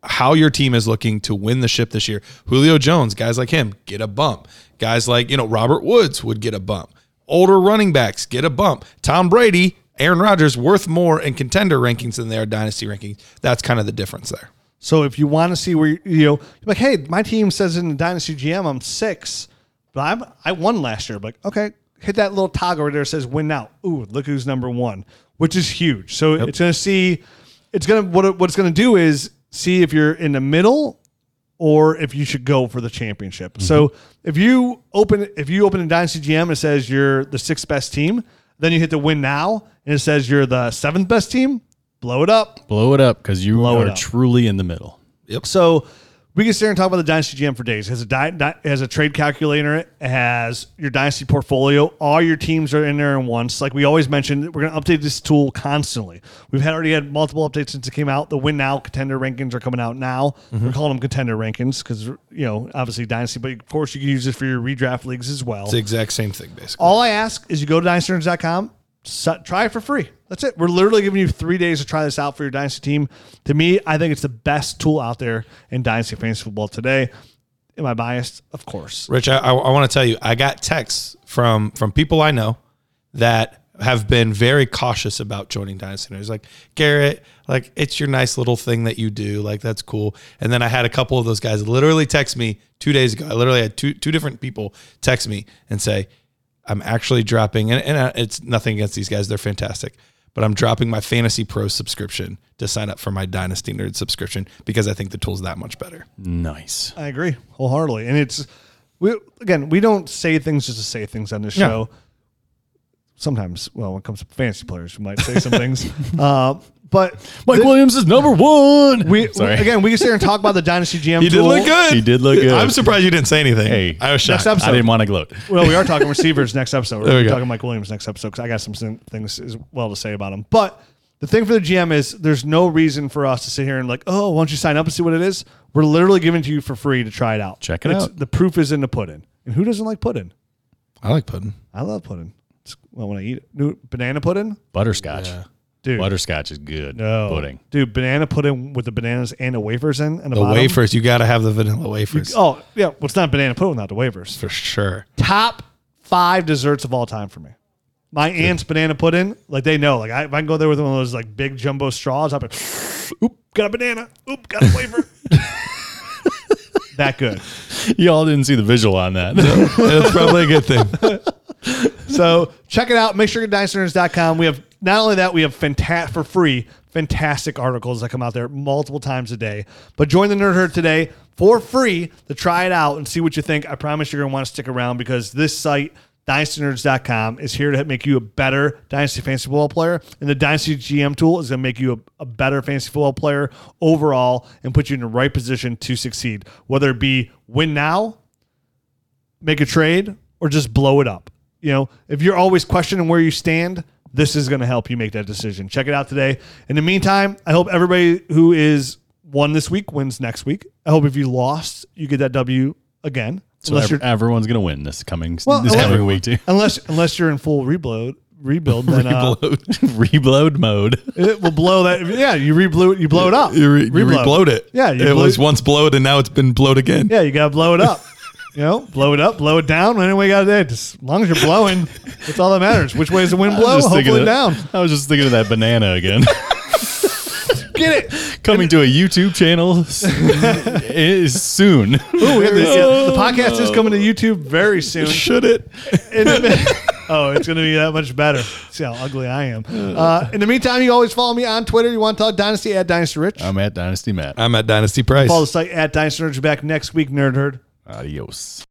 how your team is looking to win the ship this year. Julio Jones, guys like him, get a bump. Guys like, you know, Robert Woods would get a bump. Older running backs get a bump. Tom Brady, Aaron Rodgers worth more in contender rankings than they are dynasty rankings. That's kind of the difference there. So if you want to see where you, know, like, hey, my team says in the Dynasty GM I'm six, but I'm I won last year. Like, okay, hit that little toggle right there that says win now. Ooh, look who's number one, which is huge. So it's gonna see, it's gonna what it, what it's gonna do is see if you're in the middle or if you should go for the championship. So mm-hmm. if you open if you open a Dynasty GM and it says you're the sixth best team, then you hit the win now and it says you're the seventh best team, blow it up. Blow it up because you Blow it are up. truly in the middle. Yep. So we can sit here and talk about the Dynasty GM for days. It has a di- di- has a trade calculator. It has your Dynasty portfolio. All your teams are in there in once. Like we always mentioned, we're going to update this tool constantly. We've had already had multiple updates since it came out. The Win Now contender rankings are coming out now. Mm-hmm. We're calling them contender rankings because you know obviously Dynasty, but of course you can use it for your redraft leagues as well. It's the exact same thing, basically. All I ask is you go to dynastynerds.com, try it for free. That's it. We're literally giving you three days to try this out for your Dynasty team. To me, I think it's the best tool out there in Dynasty Fantasy Football today. Am I biased? Of course. Rich, I, I, want to tell you, I got texts from from people I know that have been very cautious about joining Dynasty. It's like Garrett, like it's your nice little thing that you do, like that's cool. And then I had a couple of those guys literally text me two days ago. I literally had two two different people text me and say, "I'm actually dropping," and, and uh, it's nothing against these guys; they're fantastic. But I'm dropping my Fantasy Pro subscription to sign up for my Dynasty Nerd subscription because I think the tool's that much better. Nice. I agree wholeheartedly. And it's we again we don't say things just to say things on this Yeah. show. Sometimes, well, when it comes to fantasy players, we might say some things, <laughs> uh, but Mike thi- Williams is number one. we, we- Sorry. again we can sit here and talk about the dynasty <laughs> GM. He did tool. look good. He did look good. I'm surprised you didn't say anything. Hey, I was shocked. Next shocked. episode. I didn't want to gloat. Well, we are talking <laughs> receivers next episode. There we We're go. talking Mike Williams next episode because I got some sin- things as well to say about him. But the thing for the GM is there's no reason for us to sit here and like, oh, why don't you sign up and see what it is? We're literally giving it to you for free to try it out. Check it It's- out. The proof is in the pudding. And who doesn't like pudding? I like pudding. I love pudding. It's, well, when I eat it, New- banana pudding, Butterscotch. Dude. Butterscotch is good. no. Pudding. dude. Banana pudding with the bananas and the wafers in and the, The wafers, you got to have the vanilla wafers Oh yeah, well, it's not banana pudding without the wafers. for sure. top five desserts of all time for me. My aunt's banana pudding, like they know. Like I, if I can go there with one of those like big jumbo straws, I'll be, <sniffs> oop, got a banana, oop, got a wafer. that good. Y'all didn't see the visual on that. <laughs> That's probably a good thing. <laughs> So check it out. Make sure you get dynastynerds.com. We have not only that, we have for free fantastic articles that come out there multiple times a day. But join the Nerd Herd today for free to try it out and see what you think. I promise you're to want to stick around because this site, dynastynerds.com, is here to make you a better Dynasty Fantasy Football player. And the Dynasty GM tool is going to make you a, a better fantasy football player overall and put you in the right position to succeed, whether it be win now, make a trade or just blow it up. You know, if you're always questioning where you stand, this is going to help you make that decision. Check it out today. In the meantime, I hope everybody who is won this week wins next week. I hope if you lost, you get that W again. So unless ev- you're everyone's gonna win this coming Well, this coming week too. <laughs> unless unless you're in full rebuild rebuild, then uh, <laughs> Reload mode. it will blow that. Yeah, you reblow it. You blow it up. You, re- you Reblowed. it. Yeah, you it blew- was once blowed and now it's been blowed again. Yeah, you gotta blow it up. You know, blow it up, blow it down. Anyway, you got it. Just as long as you're blowing, that's all that matters. Which way is the wind <laughs> blow? Just Hopefully of- down. I was just thinking of that banana again. <laughs> Get it. Coming to a YouTube channel <laughs> is soon. Ooh, we have the, yeah, the podcast is coming to YouTube very soon. Should it? In the- oh, it's going to be that much better. See how ugly I am. Uh, in the meantime, you always follow me on Twitter. You want to talk Dynasty at Dynasty Rich. I'm at Dynasty Matt. I'm at Dynasty Price. follow the site at Dynasty Rich. Back next week, Nerd Herd. Adiós.